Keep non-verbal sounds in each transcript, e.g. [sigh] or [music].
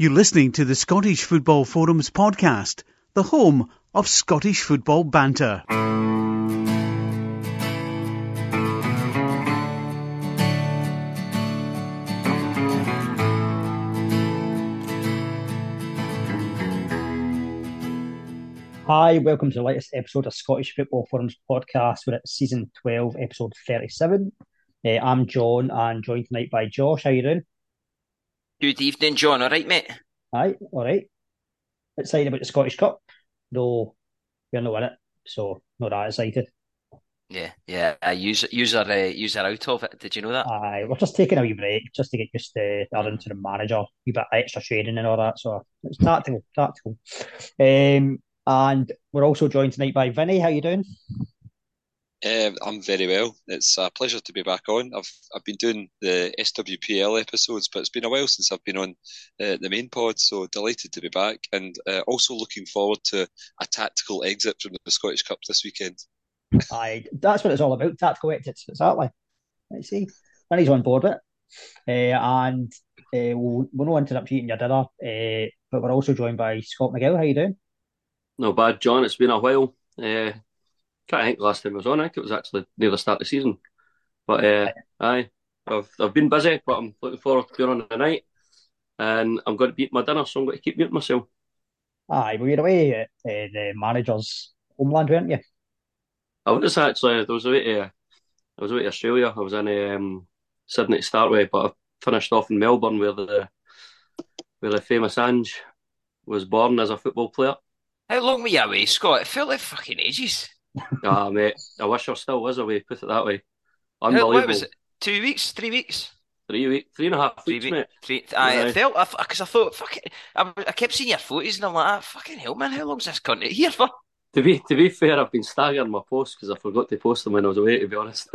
You're listening to the Scottish Football Forums podcast, the home of Scottish football banter. Hi, welcome to the latest episode of Scottish Football Forums podcast. We're at season 12, episode 37. Uh, I'm John and joined tonight by Josh. How you doing? Good evening, John. All right, mate? Hi, all right. Excited about the Scottish Cup, though we're not in it, so not that excited. Yeah, yeah. I use user uh, user out of it. Did you know that? Aye, we're just taking a wee break just to get used to our interim manager, a wee bit extra training and all that. So it's tactical, tactical. Um, and we're also joined tonight by Vinny. How you doing? Uh, I'm very well. It's a pleasure to be back on. I've I've been doing the SWPL episodes, but it's been a while since I've been on uh, the main pod. So delighted to be back, and uh, also looking forward to a tactical exit from the Scottish Cup this weekend. [laughs] Aye, that's what it's all about. Tactical exits, exactly. Let's see. he's on board with it, uh, and uh, we'll, we'll not interrupt you eating your dinner. Uh, but we're also joined by Scott McGill. How you doing? No bad, John. It's been a while. Can't think the last time I was on. I think it was actually near the start of the season. But uh, aye, I've I've been busy, but I'm looking forward to going on tonight. And I'm going to beat my dinner, so I'm going to keep muting myself. Aye, well, you're away at uh, the manager's homeland, weren't you? I was actually there was away to I was away to Australia. I was in um, Sydney to start with, but I finished off in Melbourne where the where the famous Ange was born as a football player. How long were you away, Scott? It felt like fucking ages. [laughs] Ah, mate, I wish I still was away. Put it that way. How, Unbelievable. what was it? Two weeks? Three weeks? Three week, three and a half Three weeks, weeks? mate. Three, I Aye. felt because I, thought fucking. I, I kept seeing your photos and I'm like, ah, fucking hell, man, how long's this country here for? [laughs] To be to be fair, I've been staggering my posts because I forgot to post them when I was away. To be honest.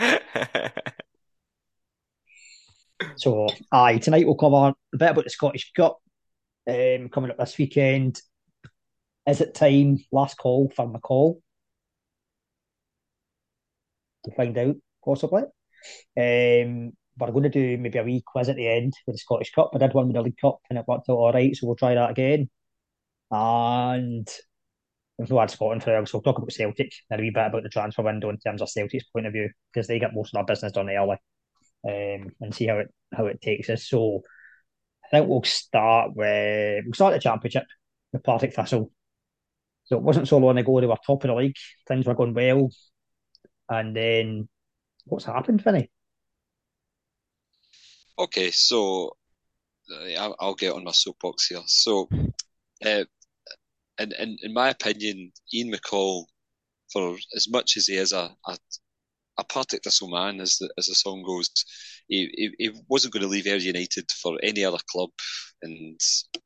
[laughs] So, aye, tonight we'll cover a bit about the Scottish Cup um, coming up this weekend. Is it time? Last call for McCall to find out, possibly. Um, I'm going to do maybe a wee quiz at the end with the Scottish Cup. I did one with the League Cup and it worked out all right, so we'll try that again. And we've no had Scotland for so we'll talk about Celtic and a wee bit about the transfer window in terms of Celtic's point of view because they get most of their business done early um, and see how it how it takes us. So I think we'll start with we'll start the championship with Partick Thistle. So it wasn't so long ago they were top of the league, things were going well, and then what's happened, Vinny? Okay, so I'll, get on my soapbox here. So, uh, in, in in my opinion, Ian McCall, for as much as he is a a, a Partick Thistle man, as the as the song goes, he, he, he wasn't going to leave Ayr United for any other club, and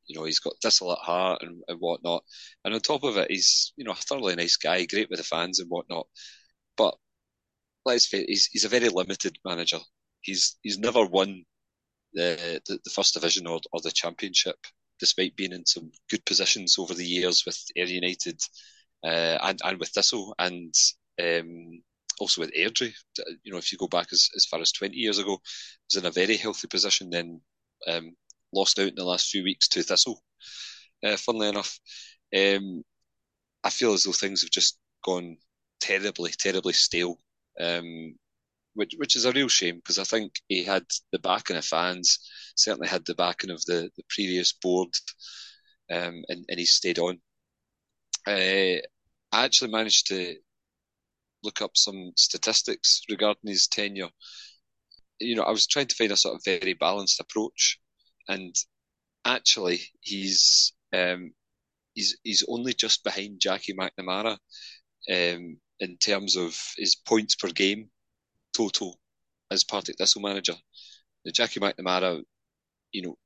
you know he's got Thistle at heart and, and whatnot. And on top of it, he's you know a thoroughly nice guy, great with the fans and whatnot. But let's face it, he's he's a very limited manager. He's he's never won the, the, the first division or, or the championship, despite being in some good positions over the years with Ayr United uh, and and with Thistle and um, also with Airdrie. You know, if you go back as, as far as twenty years ago, was in a very healthy position. Then um, lost out in the last few weeks to Thistle. Uh, funnily enough, um, I feel as though things have just gone terribly, terribly stale. Um, which which is a real shame because I think he had the backing of fans, certainly had the backing of the, the previous board, um, and, and he stayed on. Uh, I actually managed to look up some statistics regarding his tenure. You know, I was trying to find a sort of very balanced approach, and actually, he's um, he's he's only just behind Jackie McNamara um, in terms of his points per game total as Partick Thistle manager. Now, Jackie McNamara, you know,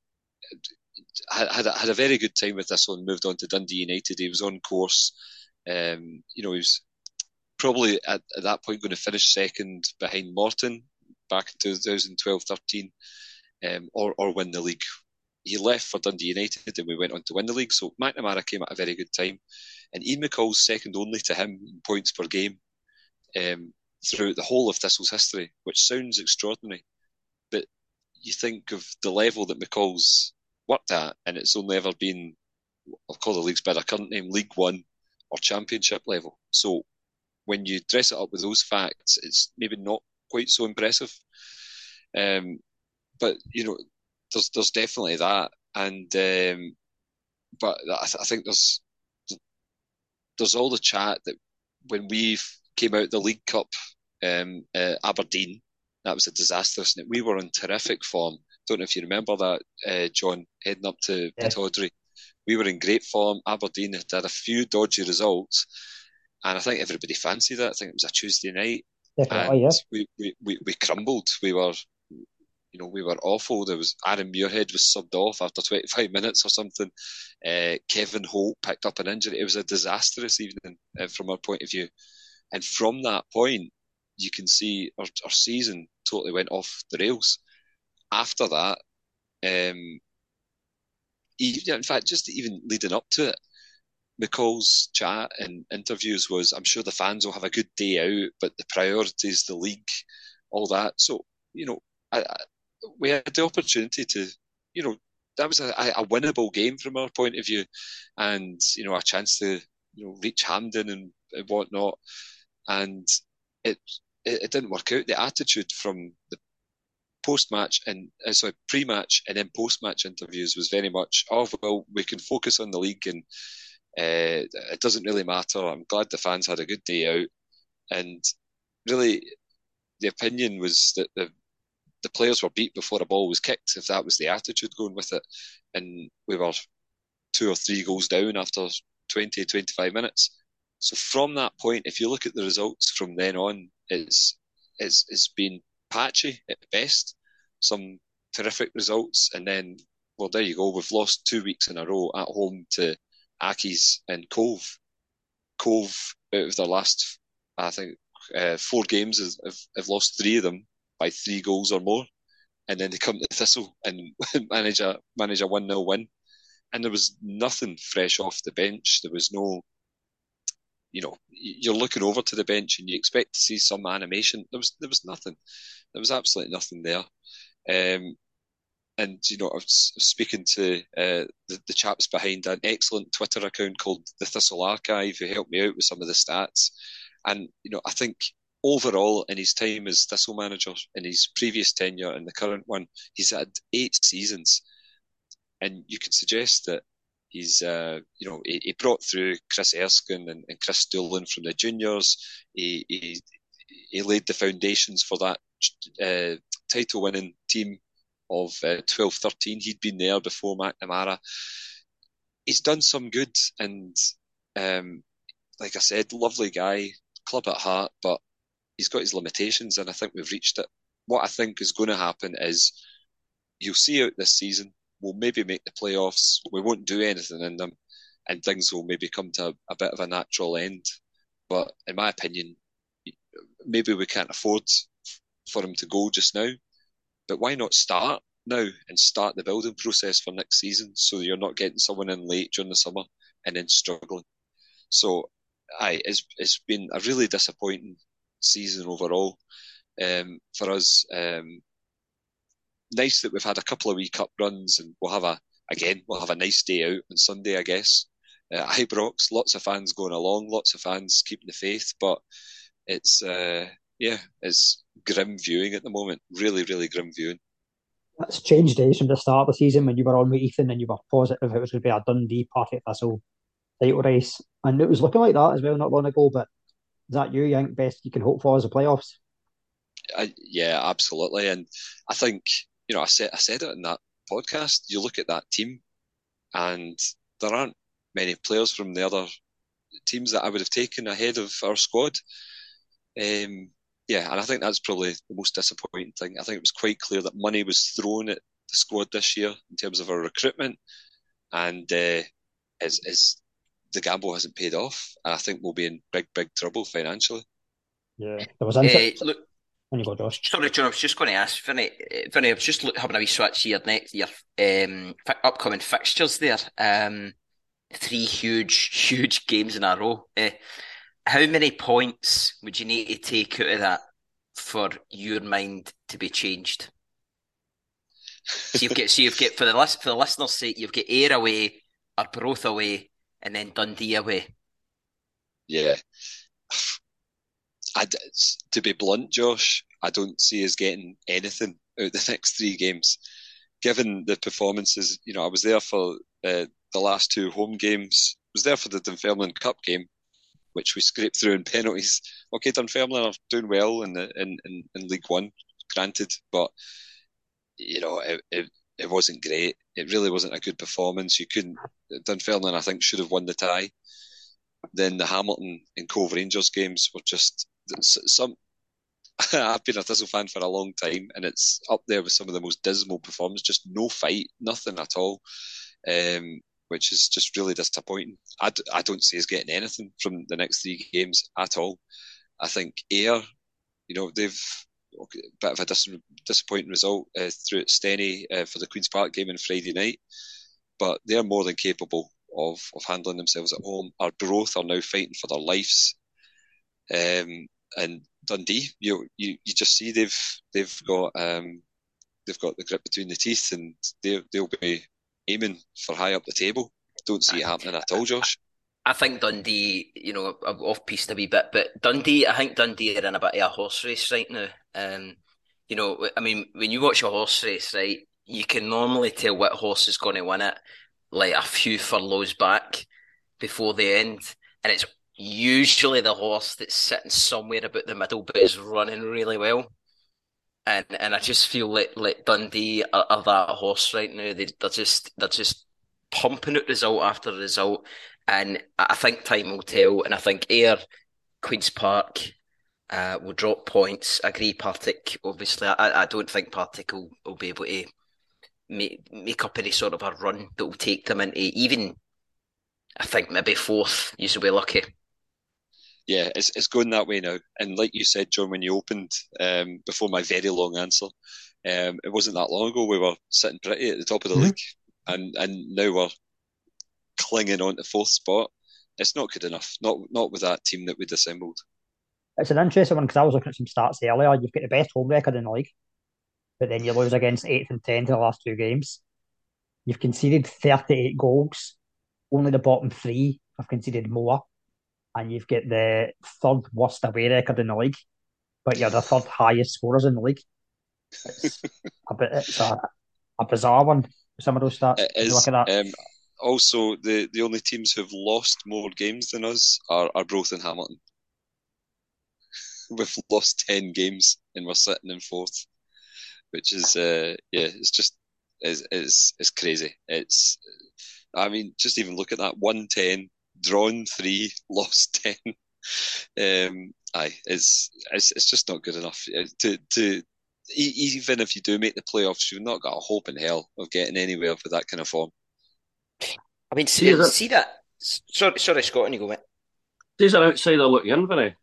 had had a, had a very good time with this one. Moved on to Dundee United. He was on course. Um, you know, he was probably at, at that point going to finish second behind Morton back in 2012-13, um, or or win the league. He left for Dundee United and we went on to win the league. So McNamara came at a very good time, and Ian McCall's second only to him in points per game. Um, throughout the whole of Thistle's history, which sounds extraordinary, but you think of the level that McCall's worked at, and it's only ever been, I'll call the league's by their current name, League One or Championship level. So when you dress it up with those facts, it's maybe not quite so impressive. Um, but you know, there's there's definitely that, and um, but I, th- I think there's there's all the chat that when we came out the League Cup, um, uh, Aberdeen, that was a disastrous. And we were in terrific form. Don't know if you remember that, uh, John, heading up to yeah. We were in great form. Aberdeen had had a few dodgy results, and I think everybody fancied it. I think it was a Tuesday night. Definitely, yes. We, we, we, we crumbled. We were, you know, we were awful. There was Aaron Muirhead was subbed off after 25 [laughs] minutes or something. Uh, Kevin Holt picked up an injury. It was a disastrous evening uh, from our point of view. And from that point, you can see our, our season totally went off the rails. After that, um, even, in fact, just even leading up to it, McCall's chat and interviews was, I'm sure the fans will have a good day out, but the priorities, the league, all that. So, you know, I, I, we had the opportunity to, you know, that was a, a, winnable game from our point of view, and you know, a chance to, you know, reach Hampden and, and whatnot, and it, it, it didn't work out. The attitude from the post-match and uh, sorry pre-match and then post-match interviews was very much, oh well, we can focus on the league and uh, it doesn't really matter. I'm glad the fans had a good day out, and really, the opinion was that the the players were beat before a ball was kicked. If that was the attitude going with it, and we were two or three goals down after 20, 25 minutes. So from that point, if you look at the results from then on, it's it's it's been patchy at best. Some terrific results, and then well, there you go. We've lost two weeks in a row at home to Accies and Cove. Cove, out of their last, I think, uh, four games, have, have lost three of them by three goals or more. And then they come to Thistle and [laughs] manage a manage a one 0 win. And there was nothing fresh off the bench. There was no, you know, you're looking over to the bench and you expect to see some animation. There was there was nothing. There was absolutely nothing there. Um, and you know, I was speaking to uh, the, the, chaps behind an excellent Twitter account called the Thistle Archive, who helped me out with some of the stats. And you know, I think overall in his time as Thistle manager, in his previous tenure and the current one, he's had eight seasons, and you could suggest that he's, uh, you know, he, he, brought through Chris Erskine and, and Chris Doolan from the juniors. He, he, he laid the foundations for that uh, title-winning team of uh, 12 13. He'd been there before McNamara. He's done some good, and um, like I said, lovely guy, club at heart, but he's got his limitations, and I think we've reached it. What I think is going to happen is you'll see out this season, we'll maybe make the playoffs, we won't do anything in them, and things will maybe come to a, a bit of a natural end. But in my opinion, maybe we can't afford for him to go just now. But why not start now and start the building process for next season so you're not getting someone in late during the summer and then struggling. So, aye, it's it's been a really disappointing season overall um, for us. Um, nice that we've had a couple of wee cup runs and we'll have a again we'll have a nice day out on Sunday, I guess. Uh, Ibrox, lots of fans going along, lots of fans keeping the faith, but it's uh, yeah, it's grim viewing at the moment. Really, really grim viewing. That's changed days from the start of the season when you were on with Ethan and you were positive it was going to be a Dundee Partick Thistle title race, and it was looking like that as well not long ago. But is that you, you think best you can hope for as the playoffs? I, yeah, absolutely, and I think you know I said I said it in that podcast. You look at that team, and there aren't many players from the other teams that I would have taken ahead of our squad. Um, yeah, and I think that's probably the most disappointing thing. I think it was quite clear that money was thrown at the squad this year in terms of our recruitment, and uh, is, is the gamble hasn't paid off, and I think we'll be in big, big trouble financially. Yeah, there was uh, look. When you go, Josh. Sorry, John. I was just going to ask, Vinny. Vinny, I was just having a wee switch here next year. Um, upcoming fixtures there. Um, three huge, [laughs] huge games in a row. Uh, how many points would you need to take out of that for your mind to be changed? so you've got so you've got for the list for the listeners' sake, you've got Ayr away, Arbroath away, and then Dundee away. Yeah. I, to be blunt, Josh, I don't see us getting anything out the [laughs] next three games. Given the performances, you know, I was there for uh, the last two home games. I was there for the Dunfermline Cup game, which we scraped through in penalties. Okay, Dunfermline are doing well in the in, in, in League One, granted, but you know, it, it, it wasn't great. It really wasn't a good performance. You couldn't Dunfermline, I think, should have won the tie. Then the Hamilton and Cove Rangers games were just some. [laughs] I've been a Thistle fan for a long time, and it's up there with some of the most dismal performances. Just no fight, nothing at all, um, which is just really disappointing. I d- I don't see us getting anything from the next three games at all. I think Ayr, you know, they've bit of a dis- disappointing result uh, through at Steny uh, for the Queen's Park game on Friday night, but they're more than capable of, of handling themselves at home. Arbroath are now fighting for their lives. Um, and Dundee, you, you you just see they've they've got um, they've got the grip between the teeth, and they they'll be aiming for high up the table. Don't see it happening at all, Josh. I think Dundee, you know, off piste a wee bit, but Dundee, I think Dundee are in a bit of a horse race right now. Um, you know, I mean, when you watch a horse race, right, you can normally tell what horse is going to win it, like a few furlongs back before the end, and it's usually the horse that's sitting somewhere about the middle but is running really well. And and I just feel like like Dundee are, are that horse right now. They they're just they're just pumping out result after result. And I think time will tell. And I think Ayr, Queen's Park, uh, will drop points. I agree, Partick. Obviously, I, I don't think Partick will, will be able to make, make up any sort of a run that will take them into even, I think, maybe fourth. You should be lucky yeah, it's it's going that way now. And like you said, John, when you opened um, before my very long answer, um, it wasn't that long ago we were sitting pretty at the top of the mm-hmm. league, and and now we're clinging on to fourth spot. It's not good enough. Not not with that team that we'd assembled. It's an interesting one because I was looking at some stats earlier. You've got the best home record in the league, but then you lose against eighth and tenth in the last two games. You've conceded thirty-eight goals. Only the bottom three have conceded more and you've got the third worst away record in the league, but you're the third highest scorers in the league. It's [laughs] a bit, it's a, a bizarre one. Some of those stats. It is, look at that. Um, also, the, the only teams who've lost more games than us are, Arbroath and Hamilton. We've [laughs] lost ten games and we're sitting in fourth, which is uh, yeah, it's just it's, it's it's crazy. It's I mean, just even look at that one ten drawn three, [laughs] lost ten. Um, aye, it's, it's it's just not good enough uh, to to even if you do make the playoffs, you've not got a hope in hell of getting anywhere with that kind of form. I mean, see, that, see that. Sorry, sorry, Scott, and you go, mate. There's an outsider looking in, Vinny.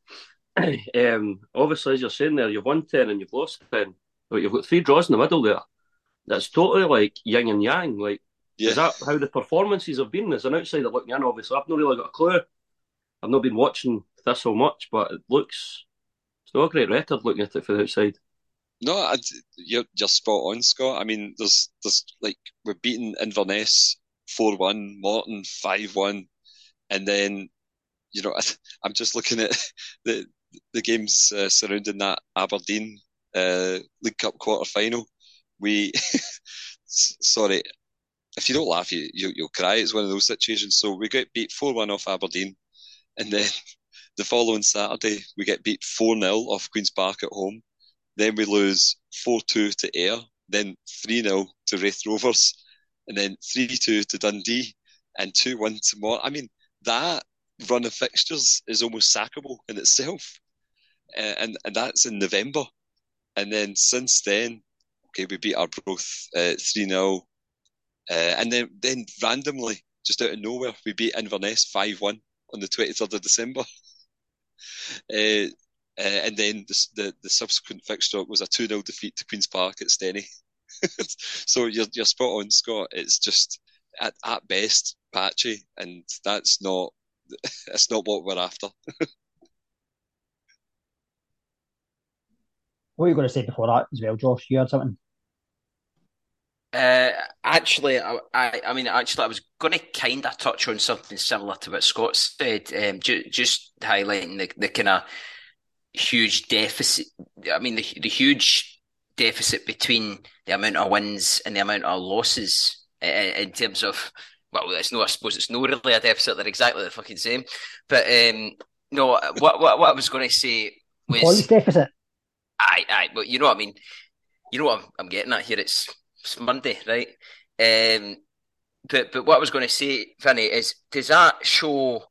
[clears throat] um, obviously, as you're saying there, you've won 10 and you've lost 10, but you've got three draws in the middle there. That's totally like yin and yang. Like, yeah. Is that how the performances have been? As an outsider looking in, obviously, I've not really got a clue. I've not been watching this so much, but it looks it's not a great record looking at it from the outside. No, I, you're you're spot on, Scott. I mean, there's there's like we're beating Inverness four one, Morton five one, and then you know [laughs] I, am just looking at [laughs] the the games uh, surrounding that Aberdeen uh, League Cup quarter final. We [laughs] sorry, if you don't laugh, you, you will cry. It's one of those situations. So we get beat four one off Aberdeen, and then the following Saturday we get beat four 0 off Queens Park at home. Then we lose four two to Ayr, then three 0 to Raith Rovers, and then three two to Dundee, and two one to Mort. I mean that run of fixtures is almost sackable in itself, uh, and and that's in November, and then since then, okay, we beat Arbroath uh, three uh, 0 uh, and then, then randomly, just out of nowhere, we beat Inverness 5 1 on the 23rd of December. [laughs] Uh, uh, and then the, the, the, subsequent fixture was a 2 0 defeat to Queen's Park at Steny. [laughs] so you're, you're spot on, Scott. It's just at, at best patchy, and that's not [laughs] that's not what we're after. [laughs] what were you going to say before that as well, Josh? You had something? Uh, actually, I, I, I mean, actually, I was going to kind of touch on something similar to what Scott said, um, ju- just highlighting the, the kind of huge deficit. I mean, the, the huge deficit between the amount of wins and the amount of losses in terms of, well, it's no, I suppose it's no really a deficit. They're exactly the fucking same. But um, no, what, what, what I was going to say was Points deficit. Aye, aye, but you know what I mean. You know what I'm, I'm getting at here. It's, it's Monday, right? Um, but but what I was going to say, Vinny, is does that show?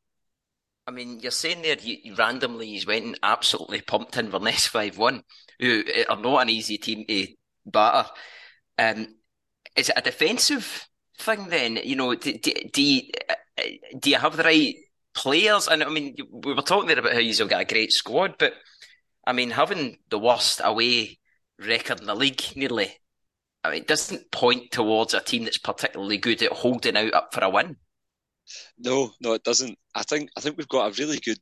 I mean, you're saying there you, you randomly he's went and absolutely pumped Inverness five one, who are not an easy team to batter. Um, is it a defensive thing then? You know, do, do, you do you have the right players? And I mean, we were talking there about how you've got a great squad, but I mean, having the worst away record in the league nearly, I mean, it doesn't point towards a team that's particularly good at holding out up for a win. No, no, it doesn't. I think I think we've got a really good,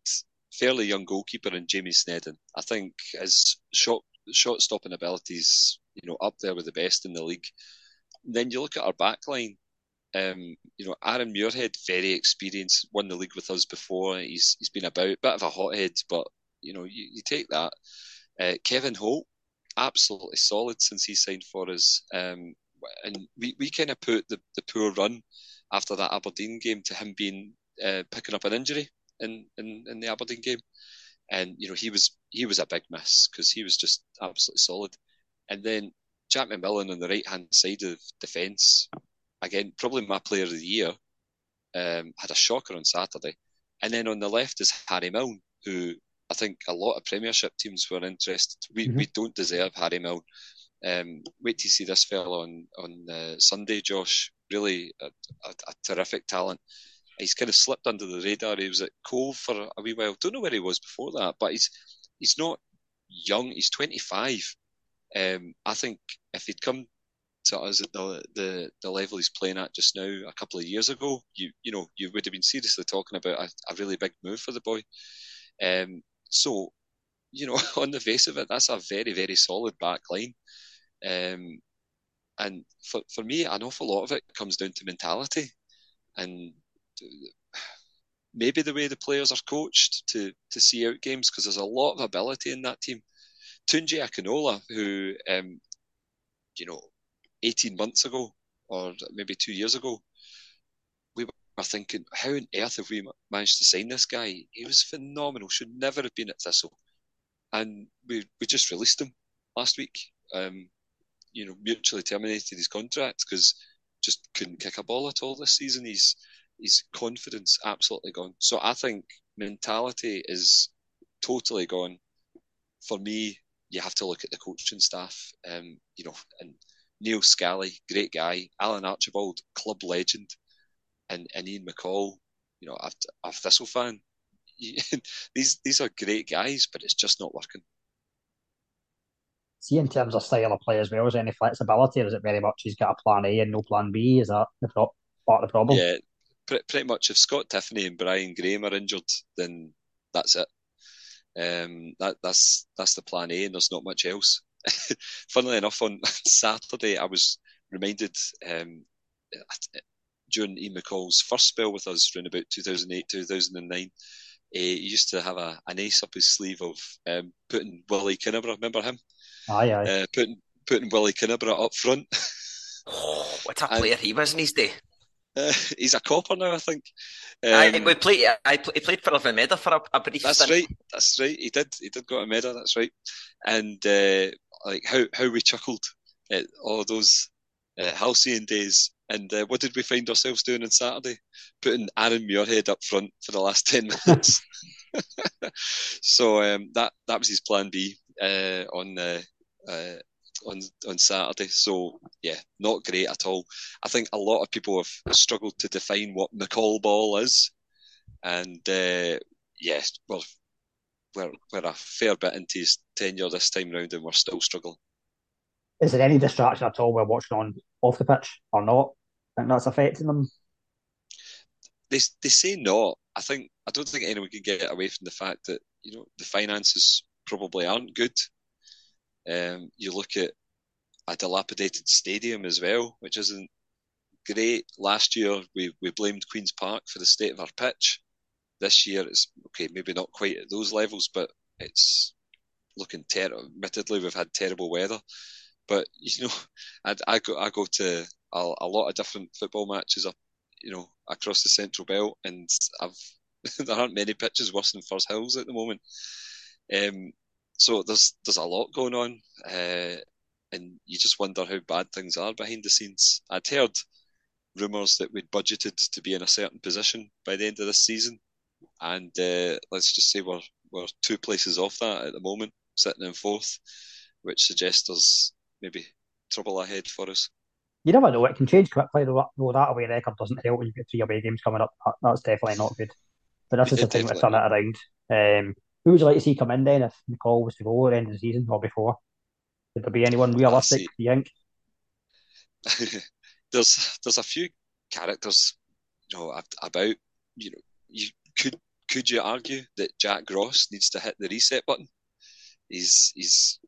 fairly young goalkeeper in Jamie Sneddon. I think his shot shot stopping abilities, you know, up there with the best in the league. then you look at our back line. Um, you know, Aaron Muirhead, very experienced, won the league with us before. He's he's been about, bit of a hothead, but you know, you, you take that. Uh, Kevin Holt, absolutely solid since he signed for us. Um, and we, we kind of put the, the poor run after that Aberdeen game to him being uh, picking up an injury in, in, in the Aberdeen game. And you know he was he was a big miss because he was just absolutely solid. And then Jack McMillan on the right hand side of defence, again probably my player of the year, um, had a shocker on Saturday. And then on the left is Harry Milne, who I think a lot of Premiership teams were interested. We mm-hmm. we don't deserve Harry Milne. Um, wait to see this fellow on on uh, Sunday, Josh. Really a, a, a, terrific talent. He's kind of slipped under the radar. He was at Cove for a wee while. Don't know where he was before that, but he's he's not young. He's 25. Um, I think if he'd come to us at the, the the level he's playing at just now a couple of years ago, you you know you would have been seriously talking about a, a really big move for the boy. Um, so, you know, [laughs] on the face of it, that's a very, very solid back line. Um, and for, for me, an awful lot of it comes down to mentality and maybe the way the players are coached to, to see out games because there's a lot of ability in that team. Tunji Akinola, who, um, you know, 18 months ago or maybe two years ago, we were thinking, how on earth have we managed to sign this guy? He was phenomenal. Should never have been at Thistle, and we we just released him last week. Um, you know, mutually terminated his contract because just couldn't kick a ball at all this season. He's his confidence absolutely gone. So I think mentality is totally gone. For me, you have to look at the coaching staff. Um, you know, and Neil Scally, great guy. Alan Archibald, club legend and, and Ian McCall, you know, a, Thistle fan. [laughs] these these are great guys, but it's just not working. See, in terms of style of play as well, is there any flexibility, or is it very much he's got a plan A and no plan B? Is that the pro- part of the problem? Yeah, pretty much. If Scott Tiffoney and Brian Graham are injured, then that's it. Um, that that's that's the plan A, and there's not much else. [laughs] Funnily enough, on [laughs] Saturday, I was reminded um, during Ian McCall's first spell with us around about 2008, 2009, uh, he used to have a, an ace up his sleeve of um, putting Willie Kinniburgh, remember him? Aye, aye. Uh, putting, putting Willie Kinniburgh up front. oh, what a [laughs] player and, he was in his day. Uh, [laughs] he's a copper now, I think. Um, I, we played. I he played for Almeda for a, a brief. That's stint. right. That's right. He did. He did go to Almeda. That's right. And uh, like how how we chuckled at all those uh, halcyon days and uh, what did we find ourselves doing on Saturday? Putting Aaron Muirhead up front for the last [laughs] 10 minutes. [laughs] so um, that that was his plan B uh, on uh, uh, on on Saturday. So yeah, not great at all. I think a lot of people have struggled to define what McCall ball is, and uh, yes, well, we're we're a fair bit into his tenure this time round, and we're still struggling is there any distraction at all we're watching on off the pitch or not? And that's affecting them. They they say not. I think I don't think anyone can get away from the fact that you know the finances probably aren't good. Um, you look at a dilapidated stadium as well, which isn't great. Last year we we blamed Queens Park for the state of our pitch. This year it's okay, maybe not quite at those levels, but it's looking terrible. Admittedly, we've had terrible weather, but you know, [laughs] I, I go I go to a, a, lot of different football matches up, you know, across the Central Belt, and I've [laughs] there aren't many pitches worse than Firhill's at the moment. Um, so there's there's a lot going on, uh, and you just wonder how bad things are behind the scenes. I'd heard rumours that we'd budgeted to be in a certain position by the end of this season, and uh, let's just say we're we're two places off that at the moment, sitting in fourth, which suggests there's maybe trouble ahead for us. You never know; it can change quickly. Though, though that away record doesn't help when you get three away games coming up. That's definitely not good. But this is the thing to turn it around. Um, who would you like to see come in then if McCall was to go at the end of the season or before? Would there be anyone realistic? Do you think? [laughs] there's there's a few characters, you know, about you know you could could you argue that Jack Ross needs to hit the reset button? His his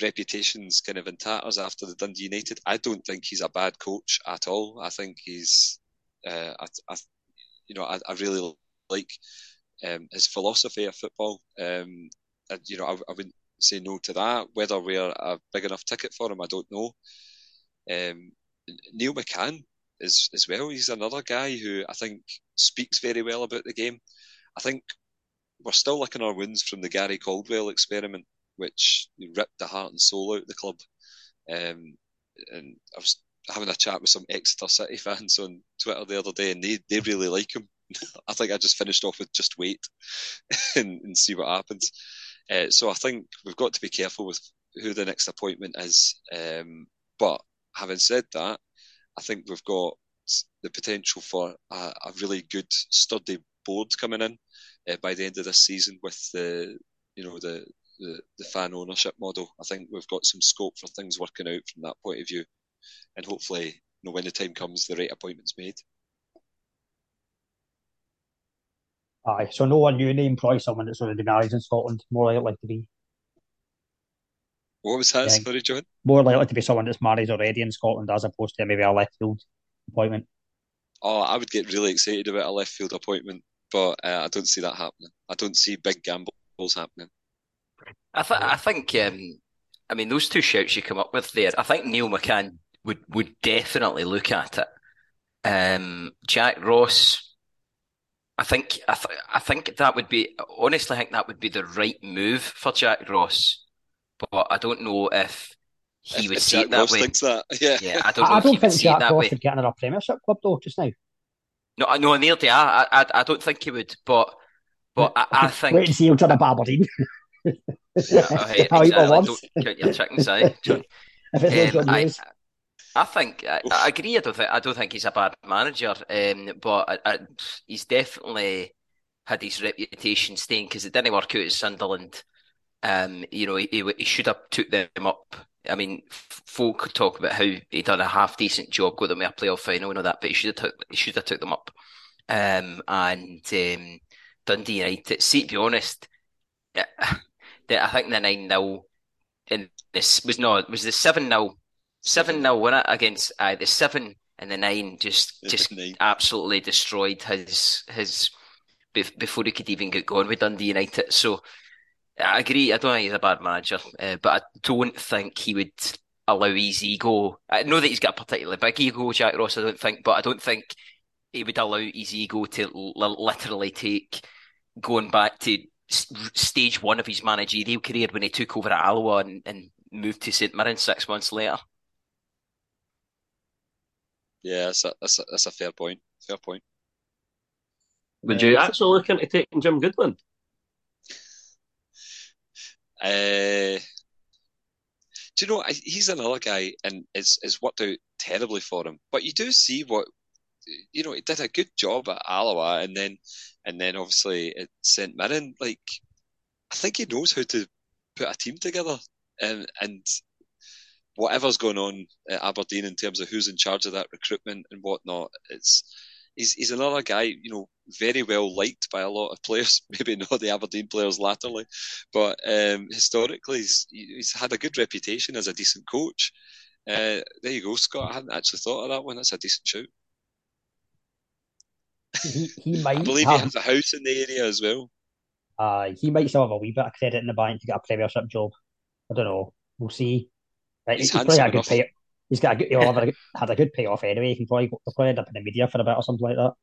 reputation's kind of in tatters after the Dundee United. I don't think he's a bad coach at all. I think he's, uh, I, I, you know, I, I really like um, his philosophy of football. Um, and, you know, I, I, wouldn't say no to that. Whether we're a big enough ticket for him, I don't know. Um, Neil McCann is as well. He's another guy who I think speaks very well about the game. I think we're still licking our wounds from the Gary Caldwell experiment, which ripped the heart and soul out of the club. Um, and I was having a chat with some Exeter City [laughs] fans on Twitter the other day, and they, they really like him. I think I just finished off with just wait [laughs] and, and see what happens. Uh, so I think we've got to be careful with who the next appointment is. Um, but having said that, I think we've got the potential for a, a really good, sturdy board coming in uh, by the end of this season with the, you know, the, the, the fan ownership model. I think we've got some scope for things working out from that point of view, and hopefully, you know, when the time comes, the right appointments made. Aye, so no one new name, probably someone that's already married in Scotland, more likely to be. What was that, yeah, sorry, John? More likely to be someone that's married already in Scotland as opposed to maybe a left field appointment. Oh, I would get really excited about a left field appointment, but uh, I don't see that happening. I don't see big gambles happening. I, th- I think, um, I mean, those two shouts you come up with there, I think Neil McCann would, would definitely look at it. Um, Jack Ross, I think I, th- I think that would be honestly I think that would be the right move for Jack Ross, but I don't know if he if, would if see Jack it that Ross way. Thinks that. [laughs] Yeah, yeah. I don't. I, I don't think Jack Ross way. would get another Premiership club though just now. No, I know near there. I, I, I don't think he would, but but I, I think. Wait and see him turn up Aberdeen. yeah, right, exactly. Don't count your chickens, eh, John? [laughs] if it's um, I, I think I, I, agree. I don't think I don't think he's a bad manager, um, but I, I, he's definitely had his reputation staying because it didn't work out at Sunderland. Um, you know, he, he, should have took them up. I mean, folk talk about how he done a half decent job, got them in a playoff final and all that, but he should have took he should have took them up. Um, and um, Dundee United. See, to be honest, [sighs] I think the nine 0 in this was not was the seven 0 seven 0 win it against uh, the seven and the nine just just absolutely destroyed his his before he could even get going with Dundee United. So I agree. I don't think he's a bad manager, uh, but I don't think he would allow his ego. I know that he's got a particularly big ego, Jack Ross. I don't think, but I don't think he would allow his ego to l- literally take going back to stage one of his managerial career when he took over at Alloa and, and moved to St Mirren six months later. Yeah, that's a, that's a, that's a fair point. Fair point. Would you actually look into taking Jim Goodwin? Uh, do you know he's another guy, and it's it's worked out terribly for him. But you do see what you know. He did a good job at Alloa, and then and then obviously at St Mirren. Like I think he knows how to put a team together, and and whatever's going on at Aberdeen in terms of who's in charge of that recruitment and whatnot, it's he's he's another guy, you know, very well liked by a lot of players. [laughs] Maybe not the Aberdeen players latterly, but um, historically he's, he's, had a good reputation as a decent coach. Uh, there you go, Scott. I hadn't actually thought of that one. That's a decent shout. He, he [laughs] might I believe have, he has a house in the area as well. uh, he might still have a wee bit of credit in the bank to get a Premiership job. I don't know. We'll see. Right, He's he's, probably had a good handsome pay. He's got a good, he'll have a, [laughs] had a good payoff anyway. He can probably, go- he'll probably end up in the media for a bit or something like that.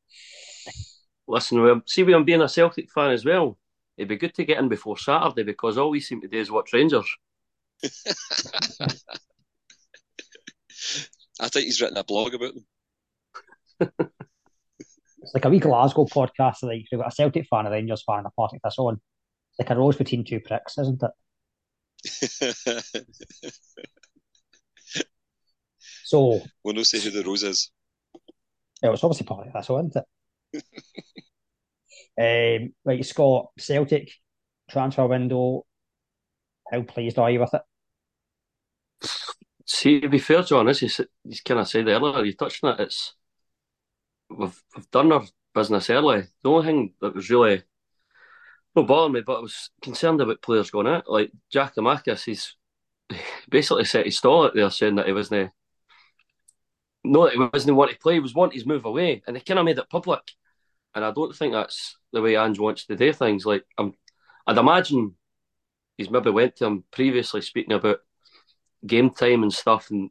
Listen, well, see, when I'm being a Celtic fan as well, it'd be good to get in before Saturday because all we seem to do is watch Rangers. [laughs] I think he's written a blog about them. It's like a wee Glasgow podcast. Like you've got a Celtic fan, and a Rangers fan, and a Partick Thistle on. It's like a rose between two pricks, isn't it? [laughs] So we'll not say who the rose is. yeah, it's obviously Partick Thistle, isn't it? um, right, Scott, Celtic transfer window. How pleased are you with it? See, to be fair, John, as he's, he's kind of said earlier, you touched on it, it's we've, we've done our business early. The only thing that was really no bothering me, but I was concerned about players going out. Like Giakoumakis, he's [laughs] basically set his stall out there saying that he wasn't no, he wasn't want to play, he was wanting to move away, and he kind of made it public. And I don't think that's the way Ange wants to do things. Like I'm, I'd imagine he's maybe went to him previously speaking about game time and stuff, and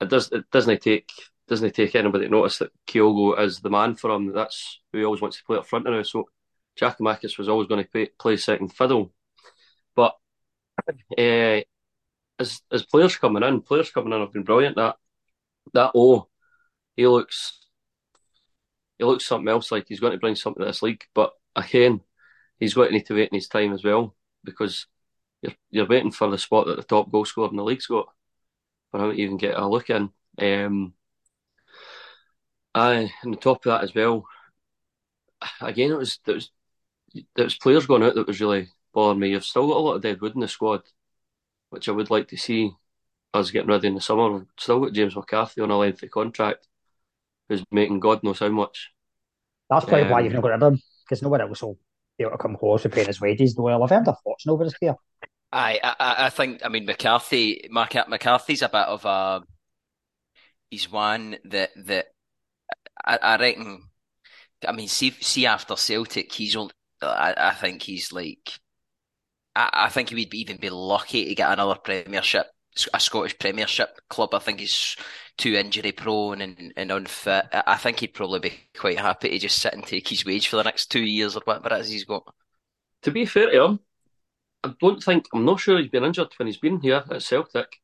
it does it doesn't take doesn't take anybody to notice that Kyogo is the man for him. That's who he always wants to play up front now. So Giakoumakis was always going to play, play second fiddle, but uh, as as players coming in, players coming in have been brilliant. That that oh, he looks he looks something else like he's going to bring something to this league. But again, he's going to need to wait in his time as well because you're you're waiting for the spot that the top goal scorer in the league's got for him to even get a look in. Um, aye, and the top of that as well, again it was there was there was players going out that was really bothering me. You've still got a lot of dead wood in the squad, which I would like to see us getting ready in the summer. We've still got James McCarthy on a lengthy contract, who's making God knows how much. That's probably why Um, you've not got rid of him because no one else will be able to come close to paying his wages. Well, I've earned a fortune over his career. I, I, I think, I mean, McCarthy, Mark, McCarthy's a bit of a, he's one that, that, I, I reckon, I mean, see, see after Celtic, he's only, I, I think he's like, I, I think he would even be lucky to get another Premiership, a Scottish Premiership club. I think he's too injury prone and, and unfit. I, think he'd probably be quite happy to just sit and take his wage for the next two years or whatever it is he's got. To be fair to him, I don't think I'm not sure he's been injured when he's been here at Celtic.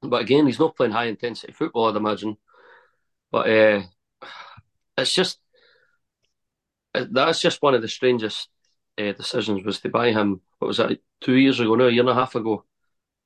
But again, he's not playing high intensity football, I'd imagine. But uh, it's just uh, that's just one of the strangest uh, decisions was to buy him. What was that? Two years ago now, a year and a half ago,